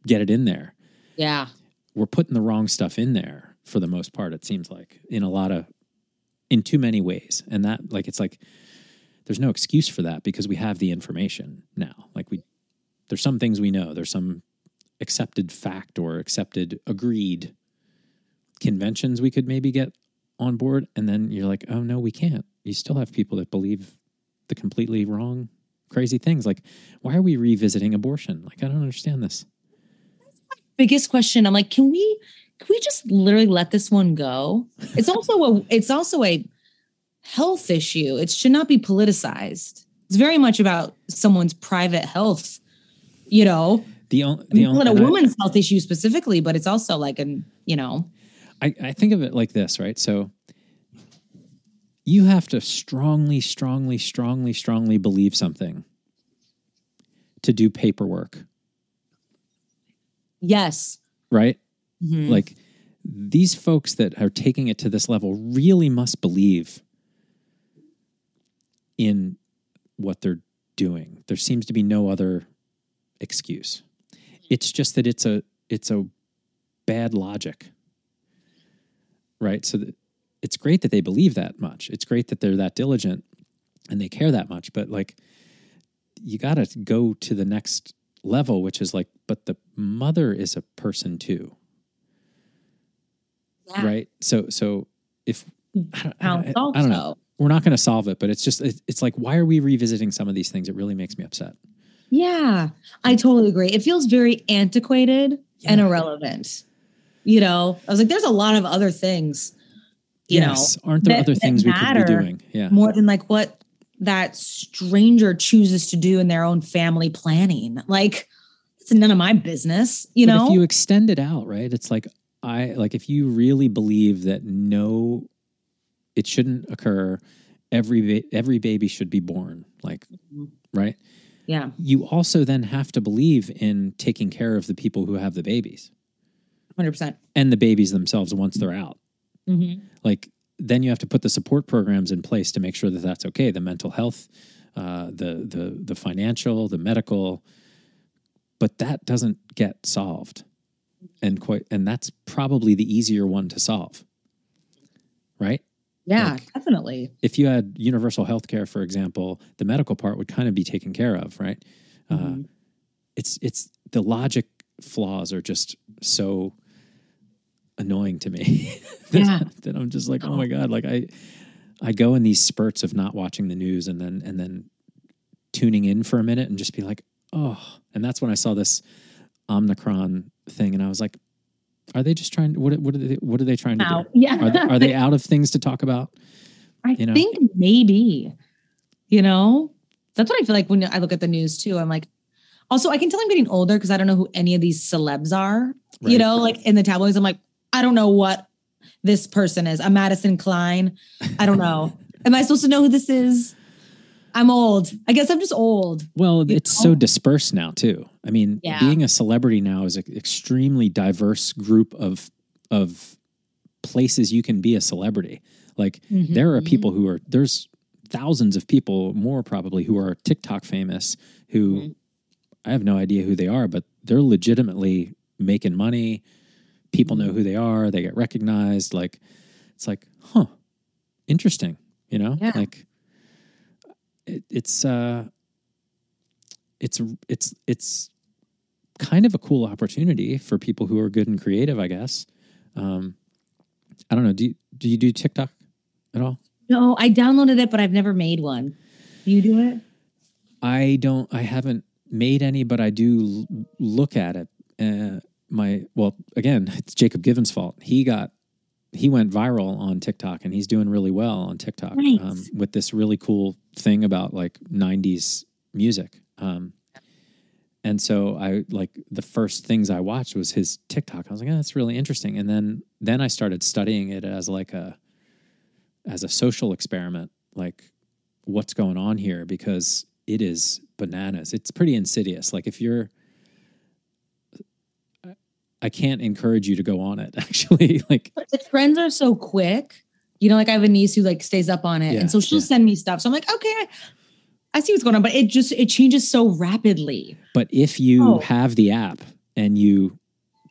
get it in there. Yeah. we're putting the wrong stuff in there for the most part it seems like in a lot of in too many ways. And that like it's like there's no excuse for that because we have the information now. Like we there's some things we know. There's some accepted fact or accepted agreed conventions we could maybe get on board and then you're like oh no we can't. You still have people that believe the completely wrong crazy things. Like why are we revisiting abortion? Like i don't understand this. Biggest question. I'm like can we can we just literally let this one go? It's also a it's also a health issue it should not be politicized it's very much about someone's private health you know the, on, I the only a woman's health issue specifically but it's also like an you know I, I think of it like this, right? So you have to strongly, strongly, strongly, strongly believe something to do paperwork, yes right? Mhm. Like these folks that are taking it to this level really must believe in what they're doing. There seems to be no other excuse. It's just that it's a it's a bad logic. Right? So that it's great that they believe that much. It's great that they're that diligent and they care that much, but like you got to go to the next level which is like but the mother is a person too Yeah. right so so if I don't, I, I don't know. We're not going to solve it but it's just it, it's like why are we revisiting some of these things it really makes me upset Yeah, I totally agree. It feels very antiquated and irrelevant. You know, I was like, there's a lot of other things, you yes aren't there that- other things we could be doing yeah more than like what that stranger chooses to do in their own family planning. Like, it's none of my business, you But know? if you extend it out right it's like i like if you really believe that no it shouldn't occur every ba- every baby should be born like Mhm. right yeah. you also then have to believe in taking care of the people who have the babies 100%. percent and the babies themselves once they're out Mm-hmm. like then you have to put the support programs in place to make sure that that's okay the mental health uh, the the the financial the medical but that doesn't get solved and quite and that's probably the easier one to solve right Yeah, Like- definitely. if you had universal health care for example the medical part would kind of be taken care of right uh, Mhm. it's it's the logic flaws are just so annoying to me that, Yeah. that I'm just like, oh my god, like I I go in these spurts of not watching the news and then and then tuning in for a minute and just be like, oh, and that's when I saw this Omicron thing and I was like, are they just trying what what are they what are they trying to Wow. do? Yeah. Are they, are they out of things to talk about? I you know? think maybe, you know, that's what I feel like when I look at the news too. I'm like, also, I can tell I'm getting older because I don't know who any of these celebs are. You know, like in the tabloids, I'm like, I don't know what this person is. I'm Madison Klein. I don't know. Am I supposed to know who this is? I'm old. I guess I'm just old. Well, it's so dispersed now too. I mean, Yeah. being a celebrity now is an extremely diverse group of of places you can be a celebrity. Like there are people who are there's thousands of people more probably who are TikTok famous who Mhm. I have no idea who they are, but they're legitimately making money. People know who they are, they get recognized like it's like, huh, interesting, you know? Yeah. Like it, it's uh it's it's it's kind of a cool opportunity for people who are good and creative, I guess. Um, I don't know. Do you, do you do TikTok at all? No, I downloaded it, but I've never made one. Do you do it? I don't. I haven't made any, but I do l- look at it. Uh, my well, again, it's Jacob Given's fault. He got he went viral on TikTok, and he's doing really well on TikTok um, with this really cool thing about like '90s music. Um, and so I like the first things I watched was his TikTok. I was like, oh, that's really interesting. And then then I started studying it as like a as a social experiment, like what's going on here because it is bananas. It's pretty insidious. Like if you're I can't encourage you to go on it actually. like But the trends are so quick. You know, like I have a niece who like stays up on it, Yeah, and so she'll yeah. send me stuff. So I'm like, okay, I, see what's going on, but it just it changes so rapidly. But if you Oh. have the app and you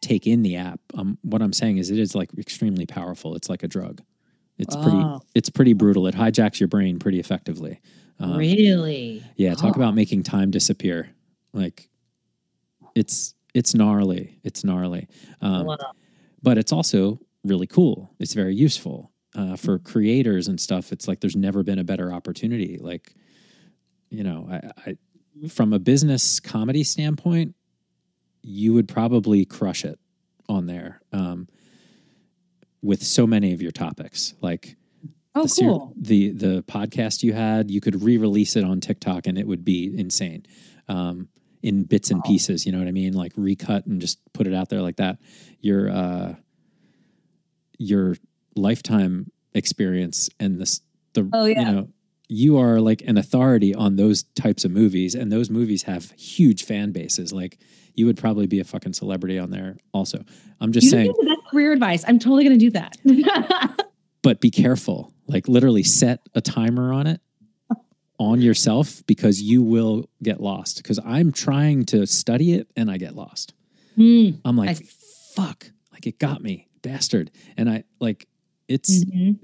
take in the app, um, what I'm saying is it is like extremely powerful. It's like a drug. It's pretty. Oh. It's pretty brutal. It hijacks your brain pretty effectively. Um, really? Yeah, talk Oh. about making time disappear. Like, it's it's gnarly. It's gnarly. Um, Wow. but it's also really cool. It's very useful uh, for creators and stuff. It's like there's never been a better opportunity. Like, you know, I, I from a business comedy standpoint, you would probably crush it on there um, with so many of your topics. Like Oh, the, ser- cool. the the podcast you had, you could re-release it on TikTok and it would be insane. Um, in bits and pieces, you know what I mean? Like recut and just put it out there like that. Your uh your lifetime experience and this the Oh, yeah. you know you are like an authority on those types of movies and those movies have huge fan bases like you would probably be a fucking celebrity on there also i'm just You saying me career advice. I'm totally going to do that. but be careful. Like literally set a timer on it on yourself because you will get lost. Because I'm trying to study it and I get lost. Hmm. I'm like, see. fuck, like it got me, bastard. And I like it's Mhm.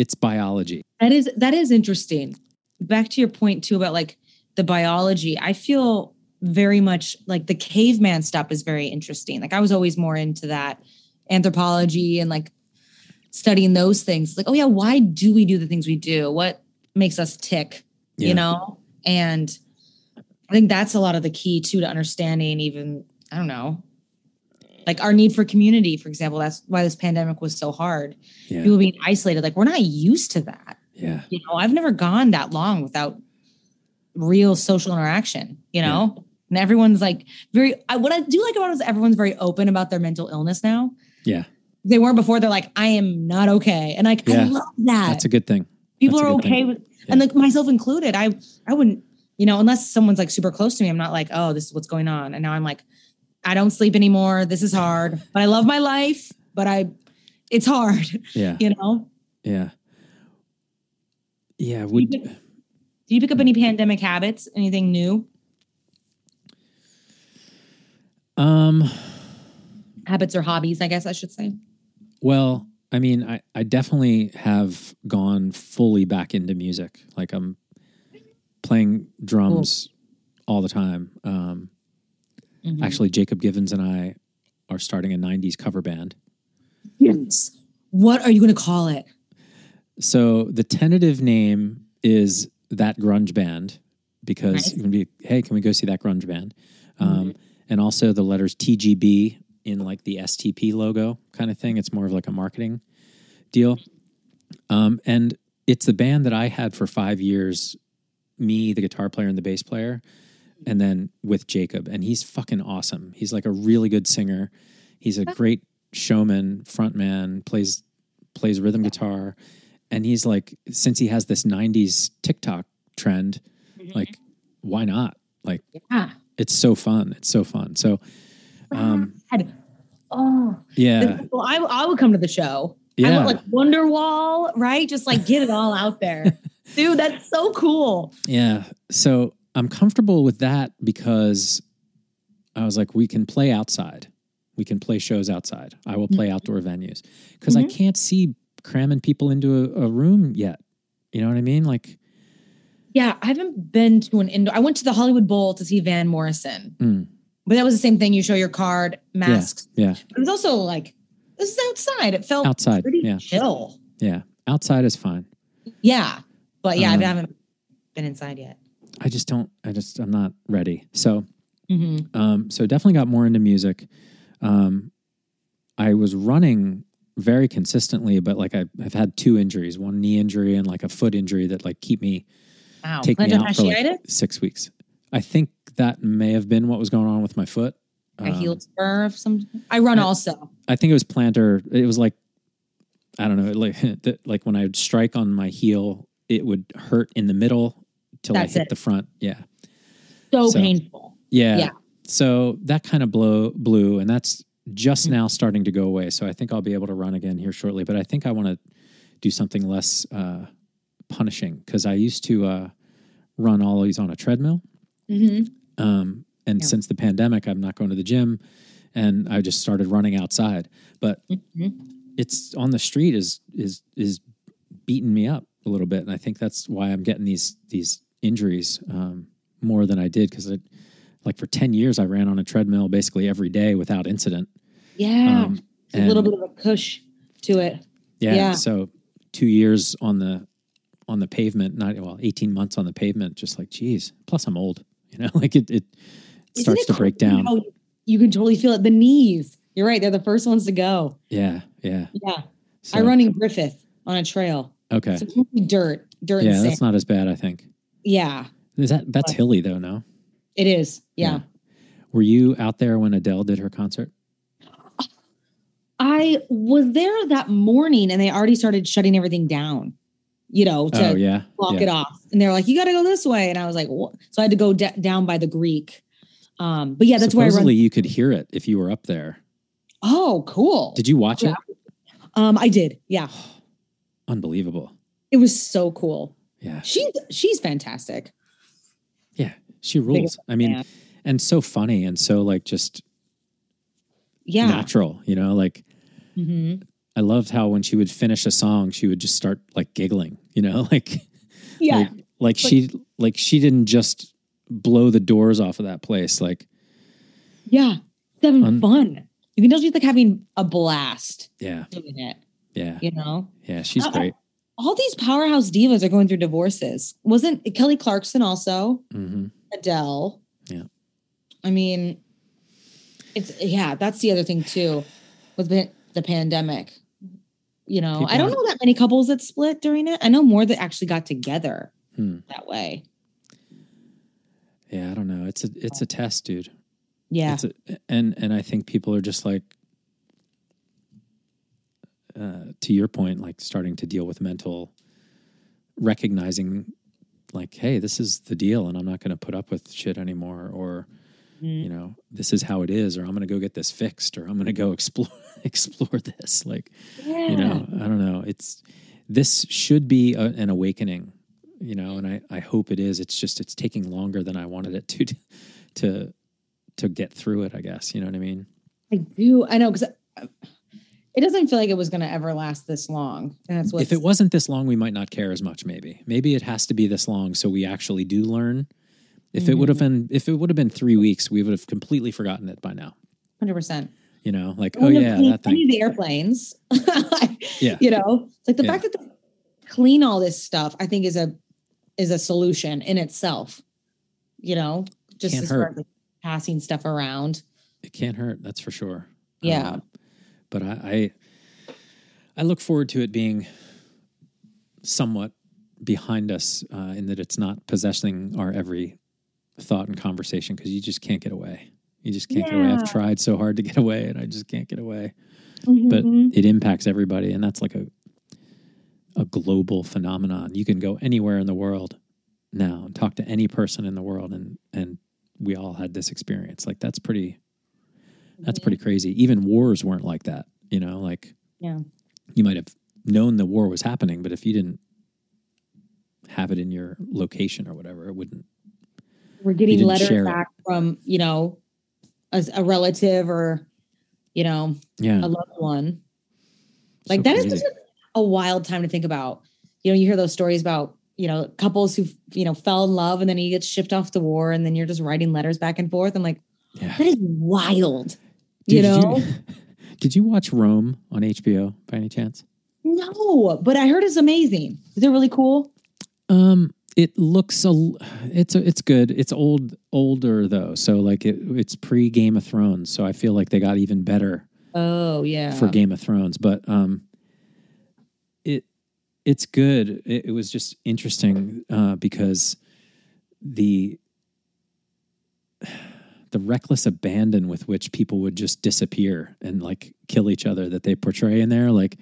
It's biology. That is that is interesting. Back to your point too about like the biology. I feel very much like the caveman stuff is very interesting. Like I was always more into that anthropology and like studying those things. Like, oh yeah, why do we do the things we do? What makes us tick? Yeah. You know? And I think that's a lot of the key too to understanding even, I don't know, like our need for community, for example. That's why this pandemic was so hard. Yeah. People being isolated. Like we're not used to that Yeah. you know i've never gone that long without real social interaction you know and everyone's like very I, what i do like about it is everyone's very open about their mental illness now Yeah. they weren't before they're like i am not okay and like Yeah. i love that That's a good thing. people that's are okay thing. with and like myself included i i wouldn't you know unless someone's like super close to me i'm not like oh this is what's going on and now i'm like i don't sleep anymore this is hard but i love my life but i it's hard Yeah. you know Yeah. Yeah. Would you- do you pick up any pandemic habits anything new um habits or hobbies, I guess I should say. Well, I mean, I, I definitely have gone fully back into music. Like I'm playing drums all the time. Um, Mhm. Actually, Jacob Givens and I are starting a 90s cover band. Yes. What are you going to call it? So the tentative name is That Grunge Band because Nice. you can be, hey, can we go see that grunge band? Um, and also the letters TGB in like the STP logo kind of thing. It's more of like a marketing deal. Um, and it's the band that I had for five years, me, the guitar player, and the bass player, and then with Jacob. And he's fucking awesome. He's like a really good singer. He's a great showman, frontman, plays plays rhythm guitar. And he's like, since he has this 90s TikTok trend, like, why not? Like, Yeah. it's so fun. It's so fun. So, um, God. Oh, yeah, well, I, I would come to the show. I yeah, want like Wonderwall, right? Just like get it all out there. Dude, that's so cool. yeah. So I'm comfortable with that because I was like, we can play outside. We can play shows outside. I will play outdoor venues because I Mhm. can't see cramming people into a, a room yet. You know what I mean? Like, Yeah, I haven't been to an indoor. I went to the Hollywood Bowl to see Van Morrison, mm, but that was the same thing. You show your card, masks. yeah, But it was also like this is outside. It felt outside. pretty Yeah, chill. yeah. Outside is fine. Yeah, but yeah, Um, I haven't been inside yet. I just don't. I just I'm not ready. So Mm-hmm. Um, so definitely got more into music. Um, I was running very consistently, but like I, I've had two injuries, one knee injury and like a foot injury that like keep me Wow, take me out for like six weeks. I think that may have been what was going on with my foot. A Um, heel spur of some. I run I- also. I think it was plantar. It was like I don't know, like that- like when I would strike on my heel, it would hurt in the middle till That's I hit it. the front. Yeah, So, So- painful. yeah. Yeah. So that kind of blow blew, and that's just Mm. now starting to go away. So I think I'll be able to run again here shortly. But I think I want to do something less uh, punishing because I used to uh, run always on a treadmill. hmm Um, and Yeah. since the pandemic, I'm not going to the gym, and I just started running outside. But Mhm. it's on the street is is is beating me up a little bit, and I think that's why I'm getting these these injuries um, more than I did because it like for ten years I ran on a treadmill basically every day without incident. Yeah. Um, a little bit of a push to it. Yeah, Yeah. So two years on the on the pavement, not well, eighteen months on the pavement, just like geez. Plus I'm old, you know, like it it Isn't starts it to break down. you- you can totally feel it. The knees. You're right. They're the first ones to go. Yeah, yeah. Yeah. So, I run in Griffith on a trail. Okay. So dirt, dirt Yeah, that's not as bad, I think. Yeah, Is that that's Right. hilly though, no? it is. Yeah. Were you out there when Adele did her concert? I was there that morning and they already started shutting everything down, you know, to oh yeah. block yeah. it off. And they're like, you got to go this way. And I was like, what? So I had to go down by the Greek. Um, but yeah, that's why I Supposedly run. you could hear it if you were up there. Oh, cool. Did you watch Yeah. it? Um, I did. Yeah. Unbelievable. It was so cool. Yeah. She's, she's fantastic. Yeah. She rules. I mean, fan. and so funny and so like just Yeah. natural, you know, like hmm I loved how when she would finish a song, she would just start like giggling, you know, like Yeah. like, like she like she didn't just blow the doors off of that place. Like, yeah. Having Un- fun. You can tell she's like having a blast yeah, doing it, yeah, you know? yeah. She's Uh, great. All these powerhouse divas are going through divorces. Wasn't Kelly Clarkson also? hmm Adele. Yeah. I mean, it's yeah, that's the other thing too with the, pandemic. You know, I don't know that many couples that split during it. I know more that actually got together Hmm. that way. Yeah, I don't know. It's a it's a test, dude. Yeah. It's a, and and I think people are just like, uh, to your point, like starting to deal with mental, recognizing, like, hey, this is the deal, and I'm not going to put up with shit anymore, or Mhm. you know, this is how it is, or I'm going to go get this fixed, or I'm going to go explore explore this. Like, yeah. you know, I don't know. It's this should be a, an awakening, you know, and I I hope it is. It's just it's taking longer than I wanted it to to to get through it. I guess you know what I mean. I do. I know because it doesn't feel like it was going to ever last this long. And that's what if it wasn't this long, we might not care as much. Maybe, maybe it has to be this long so we actually do learn. If it would have been, if it would have been three weeks, we would have completely forgotten it by now. hundred percent. You know, like, oh yeah, that thing. The airplanes. Yeah. You know, it's like the Yeah. fact that they clean all this stuff, I think is a is a solution in itself. You know, just Can't as far hurt. as like passing stuff around. It can't hurt, that's for sure. Yeah. Um, but I, I, I look forward to it being somewhat behind us uh, in that it's not possessing our every thought and conversation because you just can't get away. You just can't get away. I've tried so hard to get away, and I just can't get away. Mm-hmm. But it impacts everybody, and that's like a a global phenomenon. You can go anywhere in the world now and talk to any person in the world, and and we all had this experience. Like that's pretty. That's Mm-hmm. pretty crazy. Even wars weren't like that. You know, like yeah. you might have known the war was happening, but if you didn't have it in your location or whatever, it wouldn't. We're getting letters share it. back from, you know, a, a relative or, you know, Yeah, a loved one. Like So that is crazy. just a, a wild time to think about. You know, you hear those stories about, you know, couples who, you know, fell in love and then he gets shipped off to war and then you're just writing letters back and forth. I'm like, yeah. that is wild. You know? Did you, did you watch Rome on HBO by any chance? No, but I heard it's amazing. Is it really cool? Um, it looks a, it's a, it's good. It's old, older though, so like it, it's pre Game of Thrones. So I feel like they got even better Oh yeah. for Game of Thrones. But um, it it's good. It, it was just interesting uh, because the the reckless abandon with which people would just disappear and like kill each other that they portray in there, like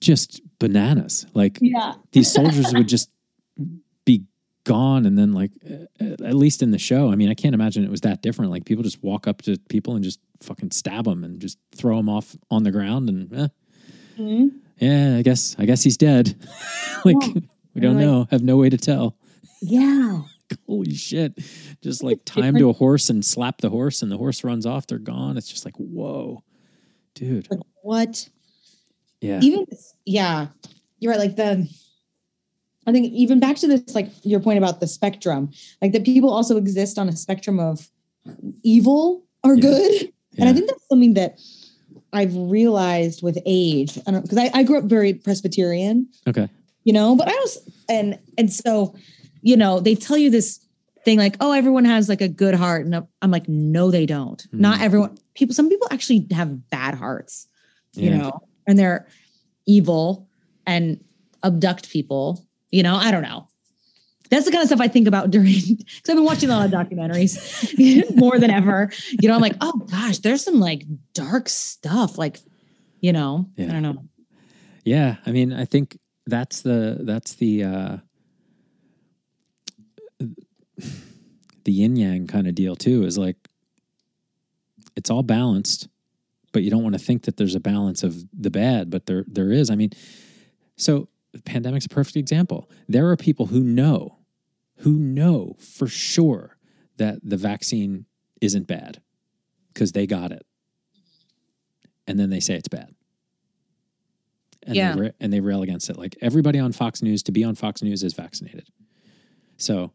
just bananas. Like Yeah. these soldiers would just be gone and then like at least in the show i mean i can't imagine it was that different like people just walk up to people and just fucking stab them and just throw them off on the ground and eh, Mhm. yeah i guess i guess he's dead like Yeah. we don't Like- know have no way to tell Yeah. holy shit. Just like time to a horse and slap the horse and the horse runs off they're gone. It's just like whoa. Dude. Like what? yeah. Even yeah, you're right. Like the, I think even back to this, like your point about the spectrum, like that people also exist on a spectrum of evil or Yeah. good, and I think that's something that I've realized with age. I don't because I, I grew up very Presbyterian, okay. You know, but I was and and so, you know, they tell you this thing like, oh, everyone has like a good heart, and I'm like, no, they don't. Not Mhm. everyone. People, some people actually have bad hearts you Yeah. know, and they're evil and abduct people. You know, I don't know. That's the kind of stuff I think about during because I've been watching a lot of documentaries more than ever. You know, I'm like, oh gosh, there's some like dark stuff. Like, you know, Yeah. I don't know. Yeah, I mean, I think that's the that's the uh the yin yang kind of deal too. Is like it's all balanced, but you don't want to think that there's a balance of the bad, but there there is. I mean, so the pandemic's a perfect example. There are people who know, who know for sure that the vaccine isn't bad because they got it, and then they say it's bad and Yeah. they ra- and they rail against it. Like everybody on Fox News to be on Fox News is vaccinated. So,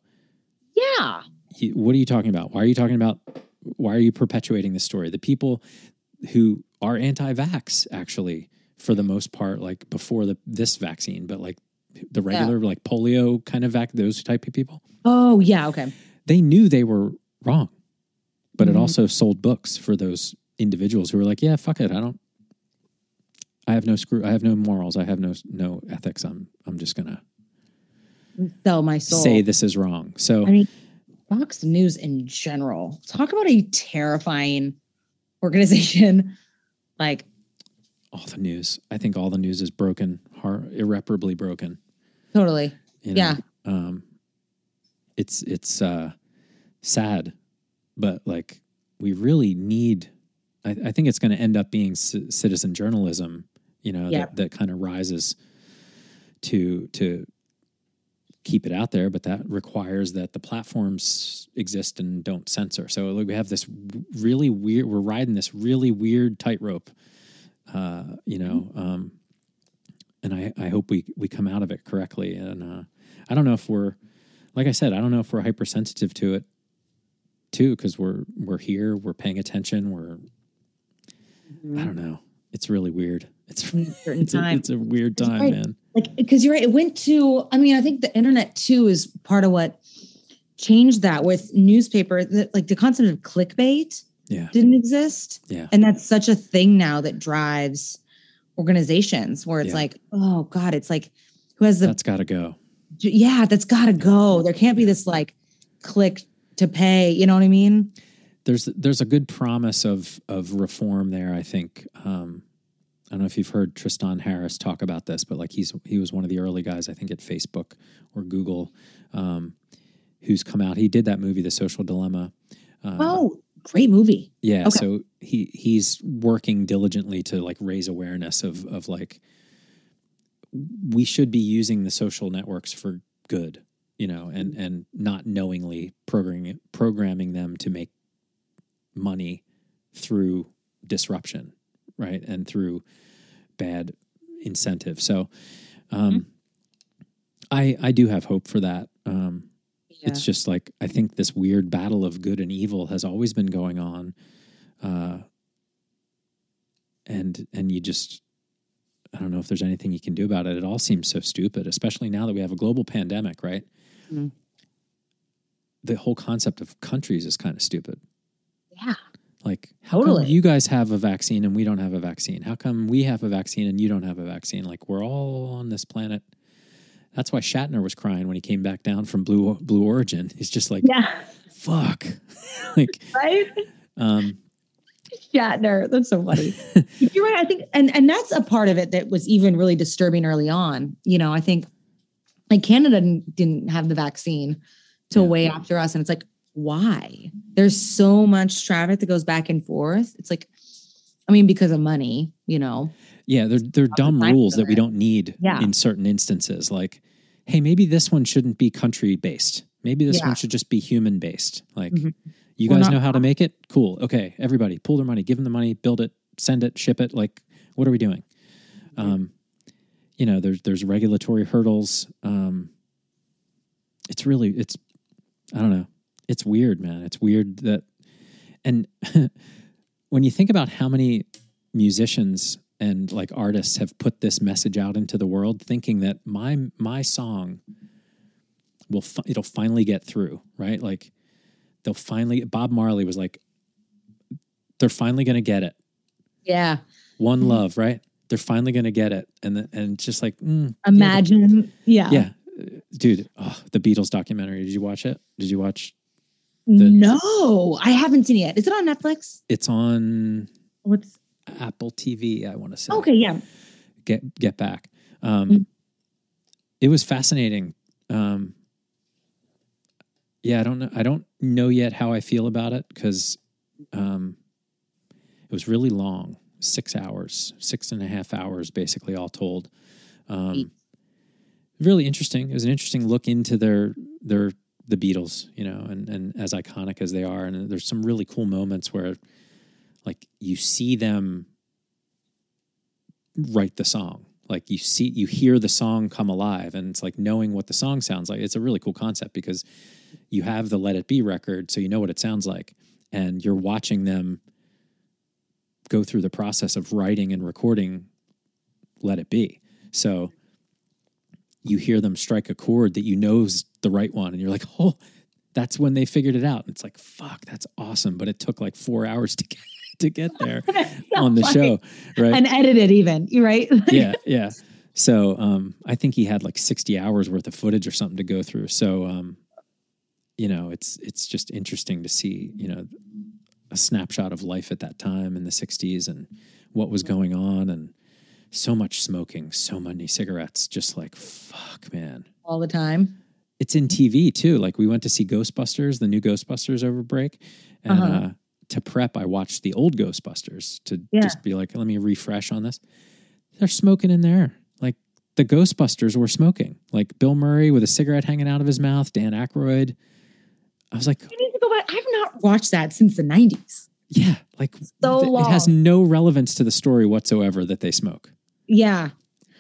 Yeah. you, what are you talking about? Why are you talking about? Why are you perpetuating this story? The people who are anti-vax, actually, for the most part, like before the this vaccine, but like the regular like polio kind of vac, those type of people, Oh yeah. Okay. they knew they were wrong, but it Mhm. also sold books for those individuals who were like, yeah, fuck it, I don't. I have no screw. I have no morals. I have no no ethics. I'm I'm just gonna Sell my soul. say this is wrong. So I mean, Fox News in general. Talk about a terrifying organization. Like, all the news. I think all the news is broken, har irreparably broken. totally. You know? Yeah. Um, it's it's uh, sad, but like we really need. I, I think it's going to end up being c- citizen journalism. You know Yeah. that that kind of rises to to keep it out there, but that requires that the platforms exist and don't censor. So like, we have this really weird. We're riding this really weird tightrope. Uh, you know, um, and I, I hope we we come out of it correctly. And uh, I don't know if we're, like I said, I don't know if we're hypersensitive to it, too, because we're we're here, we're paying attention, we're I don't know. It's really weird. It's a certain it's a, it's a weird time, right. man. like because you're right it went to i mean i think the internet too is part of what changed that with newspaper like the concept of clickbait Yeah, didn't exist yeah, and that's such a thing now that drives organizations where it's Yeah. like oh god it's like who has the that's got to go. yeah that's got to go there can't be this like click to pay you know what i mean There's there's a good promise of of reform there. I think. Um, I don't know if you've heard Tristan Harris talk about this, but like he's he was one of the early guys I think at Facebook or Google, um, who's come out. He did that movie, The Social Dilemma. Uh, oh great movie Yeah, Okay. so he he's working diligently to like raise awareness of of like we should be using the social networks for good, you know, and and not knowingly programming programming them to make money through disruption, right? And through bad incentive. So um I I do have hope for that. Um it's just like I think this weird battle of good and evil has always been going on, uh, and and you just I don't know if there's anything you can do about it. It all seems so stupid, especially now that we have a global pandemic, right? Mhm. The whole concept of countries is kind of stupid. Yeah Like, how come Totally. you guys have a vaccine and we don't have a vaccine? How come we have a vaccine and you don't have a vaccine? Like, we're all on this planet. That's why Shatner was crying when he came back down from Blue Blue Origin. He's just like, yeah fuck. like, right? um, Shatner. That's so funny. You're right. I think, and and that's a part of it that was even really disturbing early on. You know, I think like Canada didn't, didn't have the vaccine till Yeah. way after us, and it's like, why? There's so much traffic that goes back and forth. It's like, I mean, because of money. You know, yeah, they're they're dumb rules that we don't need Yeah. in certain instances. Like, hey, maybe this one shouldn't be country based. Maybe this Yeah. one should just be human based. Like, Mhm. you guys not- know how to make it? Cool. Okay, everybody, pull their money, give them the money, build it, send it, ship it. Like, what are we doing? Um, you know, there's there's regulatory hurdles. Um, it's really it's I don't know. It's weird, man. It's weird that and when you think about how many musicians and like artists have put this message out into the world thinking that my my song will fi- it'll finally get through, right? Like they'll finally Bob Marley was like they're finally going to get it. yeah. One Mhm. love, right? They're finally going to get it. And the, and just like mm, Imagine, yeah. yeah, yeah. Dude, oh, the Beatles documentary. Did you watch it? Did you watch no, I haven't seen it yet. Is it on Netflix? it's on What's Apple TV, I want to say. okay? Yeah. get get back. Um, Mm. It was fascinating. Um, yeah, I don't know. I don't know yet how I feel about it because um, it was really long, six hours, six and a half hours, basically all told. Um, really interesting. It was an interesting look into their their the Beatles, you know, and and as iconic as they are, and there's some really cool moments where, like, you see them write the song. Like you see, you hear the song come alive, and it's like knowing what the song sounds like. It's a really cool concept because you have the Let It Be record, so you know what it sounds like, and you're watching them go through the process of writing and recording Let It Be. So you hear them strike a chord that you know's the right one, and you're like, oh, that's when they figured it out. And it's like, fuck, that's awesome. But it took like four hours to get to get there on the show, right? and edited even you right yeah, yeah. So um, I think he had like 60 hours worth of footage or something to go through. So um, you know, it's it's just interesting to see, you know, a snapshot of life at that time in the 60s and what was going on and so much smoking, so many cigarettes, just like fuck, man. all the time It's in TV too. Like we went to see Ghostbusters, the new Ghostbusters over break, and Uh-huh. uh, to prep, I watched the old Ghostbusters to Yeah. just be like, let me refresh on this. They're smoking in there, like the Ghostbusters were smoking. Like Bill Murray with a cigarette hanging out of his mouth, Dan Aykroyd. I was like, I need to go back I've not watched that since the 90s yeah, like So th- it has no relevance to the story whatsoever that they smoke. Yeah.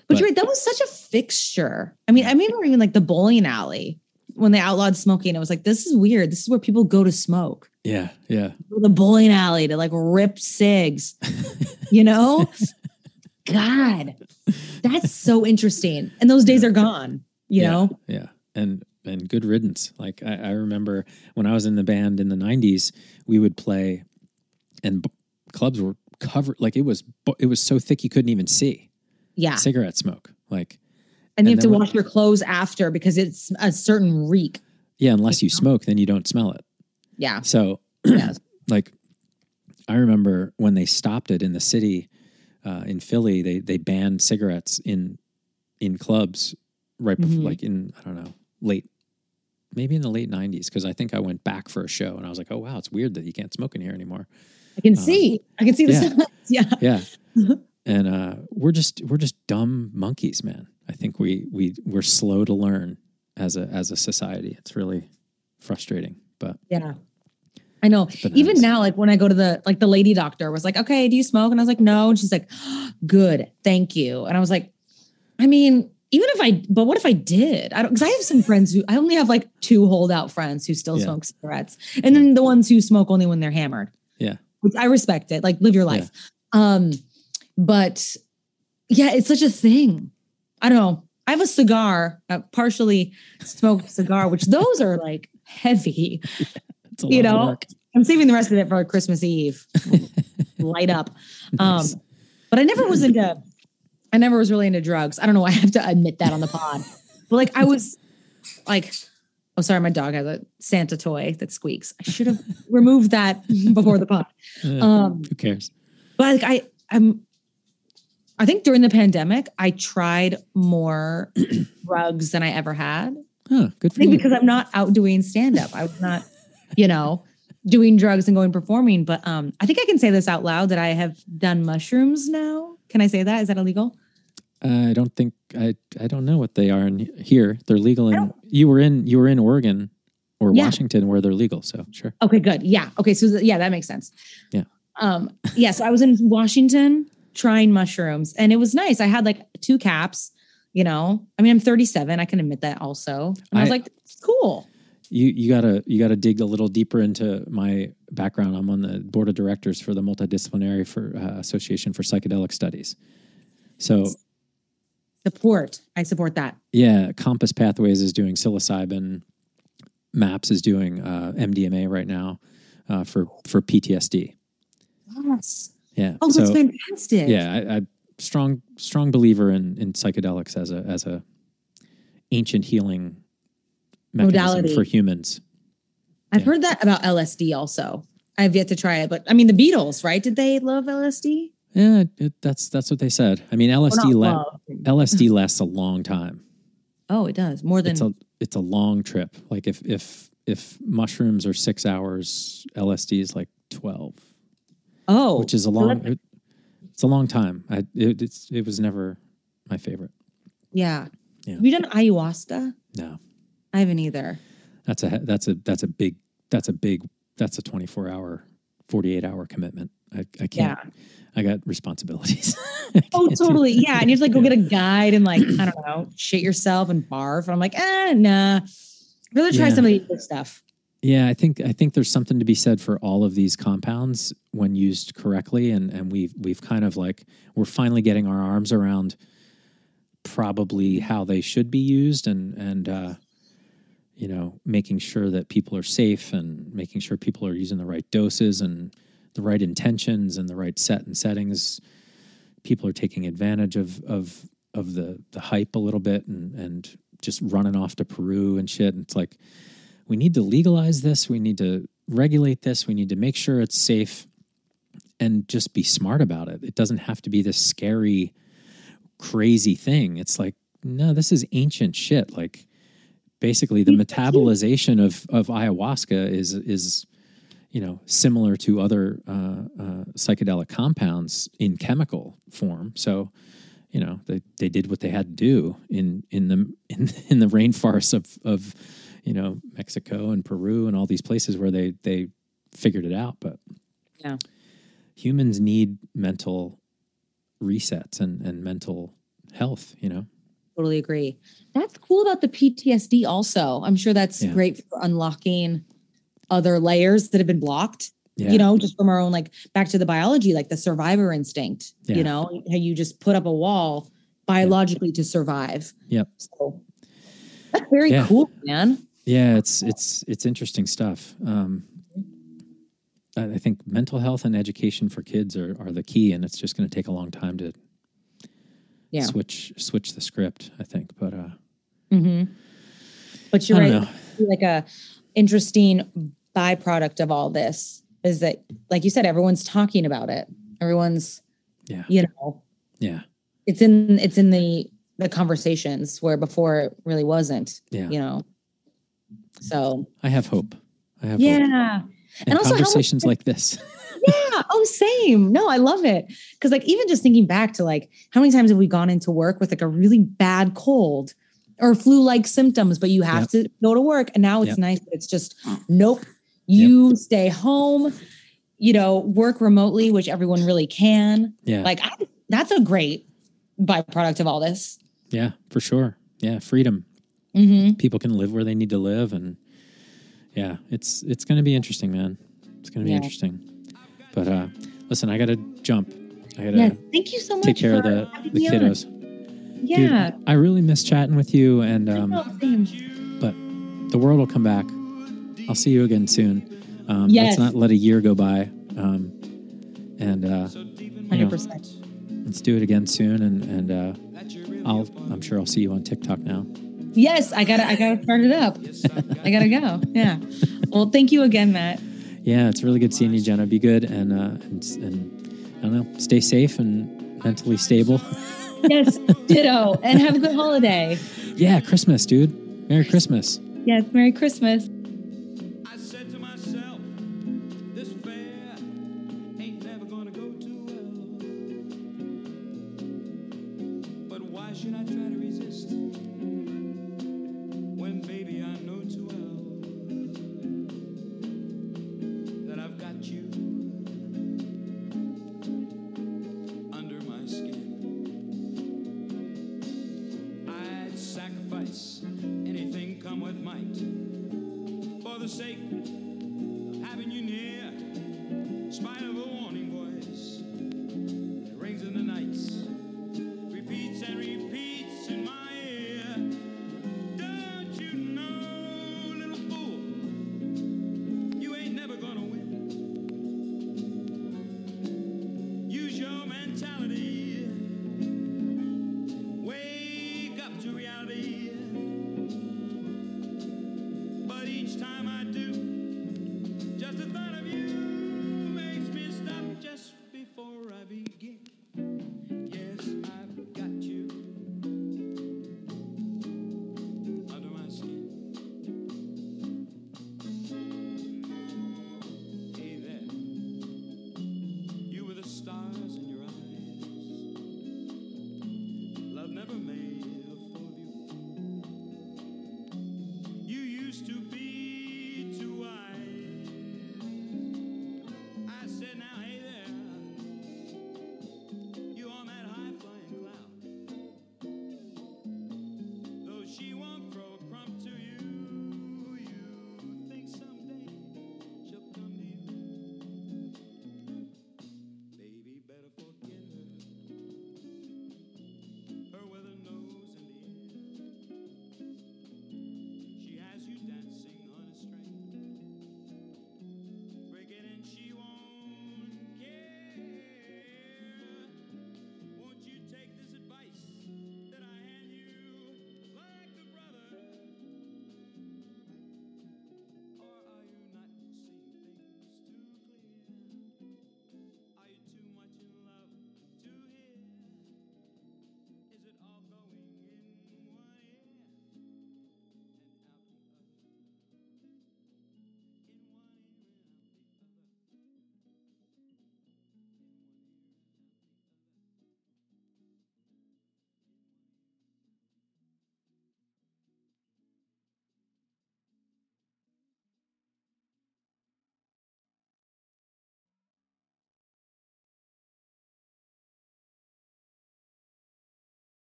But, But- you're right that was such a fixture. I mean I remember even like the bowling alley when they outlawed smoking. It was like this is weird. This is where people go to smoke. Yeah, yeah, the bowling alley to like rip cigs you know? God that's so interesting. And those days are gone you Yeah. know? yeah, and and good riddance. Like I, I remember when I was in the band in the '90s, we would play, and b- clubs were covered. Like it was, it was so thick you couldn't even see yeah cigarette smoke. Like and you have to when- wash your clothes after because it's a certain reek yeah, unless you know? smoke, then you don't smell it. yeah So Yes. like I remember when they stopped it in the city uh, in Philly, they they banned cigarettes in in clubs right before, Mhm. like in I don't know late maybe in the late '90s because I think I went back for a show and I was like, oh wow, it's weird that you can't smoke in here anymore. i can Uh, see i can see the yeah. yeah Yeah, and uh, we're just we're just dumb monkeys, man. I think we we we're slow to learn as a as a society. It's really frustrating, but yeah I know. Even now, like when I go to the like the lady doctor was like, okay, do you smoke? And I was like, no. And she's like, good, thank you. And I was like, I mean, even if I, but what if I did? I don't because I have some friends who I only have like two holdout friends who still Yeah. smoke cigarettes, and then the ones who smoke only when they're hammered. Yeah. which I respect it. Like live your life. Um, but yeah, it's such a thing. I don't know. I have a cigar, a partially smoked cigar, which those are like heavy you know. I'm saving the rest of it for Christmas Eve. Light up. Um, Nice. but I never was into, I never was really into drugs. I don't know. why I have to admit that on the pod, but like I was like Oh, sorry, my dog has a Santa toy that squeaks. I should have removed that before the pod. Uh, Um, who cares? but like I, I'm, I think during the pandemic, I tried more drugs than I ever had. Huh, good for you. because I'm not out doing stand up. I was not, you know, doing drugs and going performing. But um, I think I can say this out loud that I have done mushrooms now. Can I say that? Is that illegal? I don't think I I don't know what they are in here. They're legal in you were in you were in Oregon or Yeah. Washington where they're legal. So sure. Okay, good. Yeah. Okay. So th- yeah, that makes sense. Yeah. Um, yeah. So I was in Washington trying mushrooms and it was nice. I had like two caps, you know. I mean, I'm 37. I can admit that also. And I, was like, it's cool. You you gotta you gotta dig a little deeper into my background. I'm on the board of directors for the multidisciplinary for uh, Association for Psychedelic Studies. So Support. I support that. yeah, Compass Pathways is doing psilocybin. Maps is doing uh, MDMA right now uh, for for PTSD. Yes. Yeah. Oh, that's so fantastic. yeah, I, I strong strong believer in in psychedelics as a as a ancient healing mechanism Modality. for humans. I've Yeah. heard that about LSD also. I've yet to try it, but I mean, the Beatles, right? Did they love LSD? Yeah, it, that's that's what they said. I mean, LSD la- LSD lasts a long time. Oh, it does more than It's a it's a long trip. Like if if if mushrooms are six hours, LSD is like twelve, oh, which is a long. that- It, it's a long time. I it, it's it was never my favorite. yeah. Yeah. Have you done ayahuasca? No, I haven't either. that's a that's a that's a big that's a big that's a twenty four hour, forty eight hour commitment. I, I can't. Yeah. I got responsibilities. I Oh, totally. Yeah. And you have to like go get a guide and like, I don't know, shit yourself and barf. And I'm like, eh, nah. I'd rather try Yeah. some of the other stuff. Yeah, I think I think there's something to be said for all of these compounds when used correctly, and and we've we've kind of like we're finally getting our arms around probably how they should be used, and and uh, you know making sure that people are safe and making sure people are using the right doses and the right intentions and the right set and settings. People are taking advantage of of of the the hype a little bit and and just running off to Peru and shit. And it's like we need to legalize this. We need to regulate this. We need to make sure it's safe and just be smart about it. It doesn't have to be this scary, crazy thing. It's like, no, this is ancient shit. Like basically the metabolization of, of ayahuasca is, is, you know, similar to other uh, uh, psychedelic compounds in chemical form. So, you know, they, they did what they had to do in, in the, in, in the rainforests of, of, you know Mexico and Peru and all these places where they they figured it out. But Yeah. humans need mental resets and and mental health. You know, Totally agree. That's cool about the PTSD also. I'm sure that's Yeah. great for unlocking other layers that have been blocked. yeah, You know, just from our own like back to the biology, like the survivor instinct. Yeah. You know, how you just put up a wall biologically to survive. Yep. So that's very cool, man. Yeah. It's it's it's interesting stuff. Um, I think mental health and education for kids are are the key, and it's just going to take a long time to Yeah. switch switch the script. I think, but uh, hmm But you're right. Like a interesting byproduct of all this is that, like you said, everyone's talking about it. Everyone's, Yeah. you know, Yeah, it's in it's in the the conversations where before it really wasn't. yeah. You know. So I have hope. I have hope. yeah, And, And also how much- conversations like this. yeah. Oh, same. No, I love it because like even just thinking back to like how many times have we gone into work with like a really bad cold or flu-like symptoms, but you have Yep. to go to work, and now it's Yep. nice. It's just oh. nope. You stay home. You know, work remotely, which everyone really can. Yeah. Like I, that's a great byproduct of all this. Yeah, for sure. Yeah, freedom. Hmm People can live where they need to live, and yeah, it's it's going to be interesting, man. It's going to be Yeah. interesting. But uh listen, I got to jump. I got to Yeah. Thank you so much. take care of the the kiddos. Yeah. Dude, I really miss chatting with you, and um, but the world will come back. I'll see you again soon. Um, Yes. Let's not let a year go by. Um, and uh, Hundred percent. let's do it again soon. And and uh, I'll I'm sure I'll see you on TikTok now. Yes, I gotta I gotta start it up. I gotta go. Yeah. Well, thank you again, Matt. Yeah, it's really good seeing you, Jenna. Be good and uh, and, and I don't know, stay safe and mentally stable. Yes, ditto. And have a good holiday. yeah, Christmas, dude. Merry Christmas. Yes, Merry Christmas.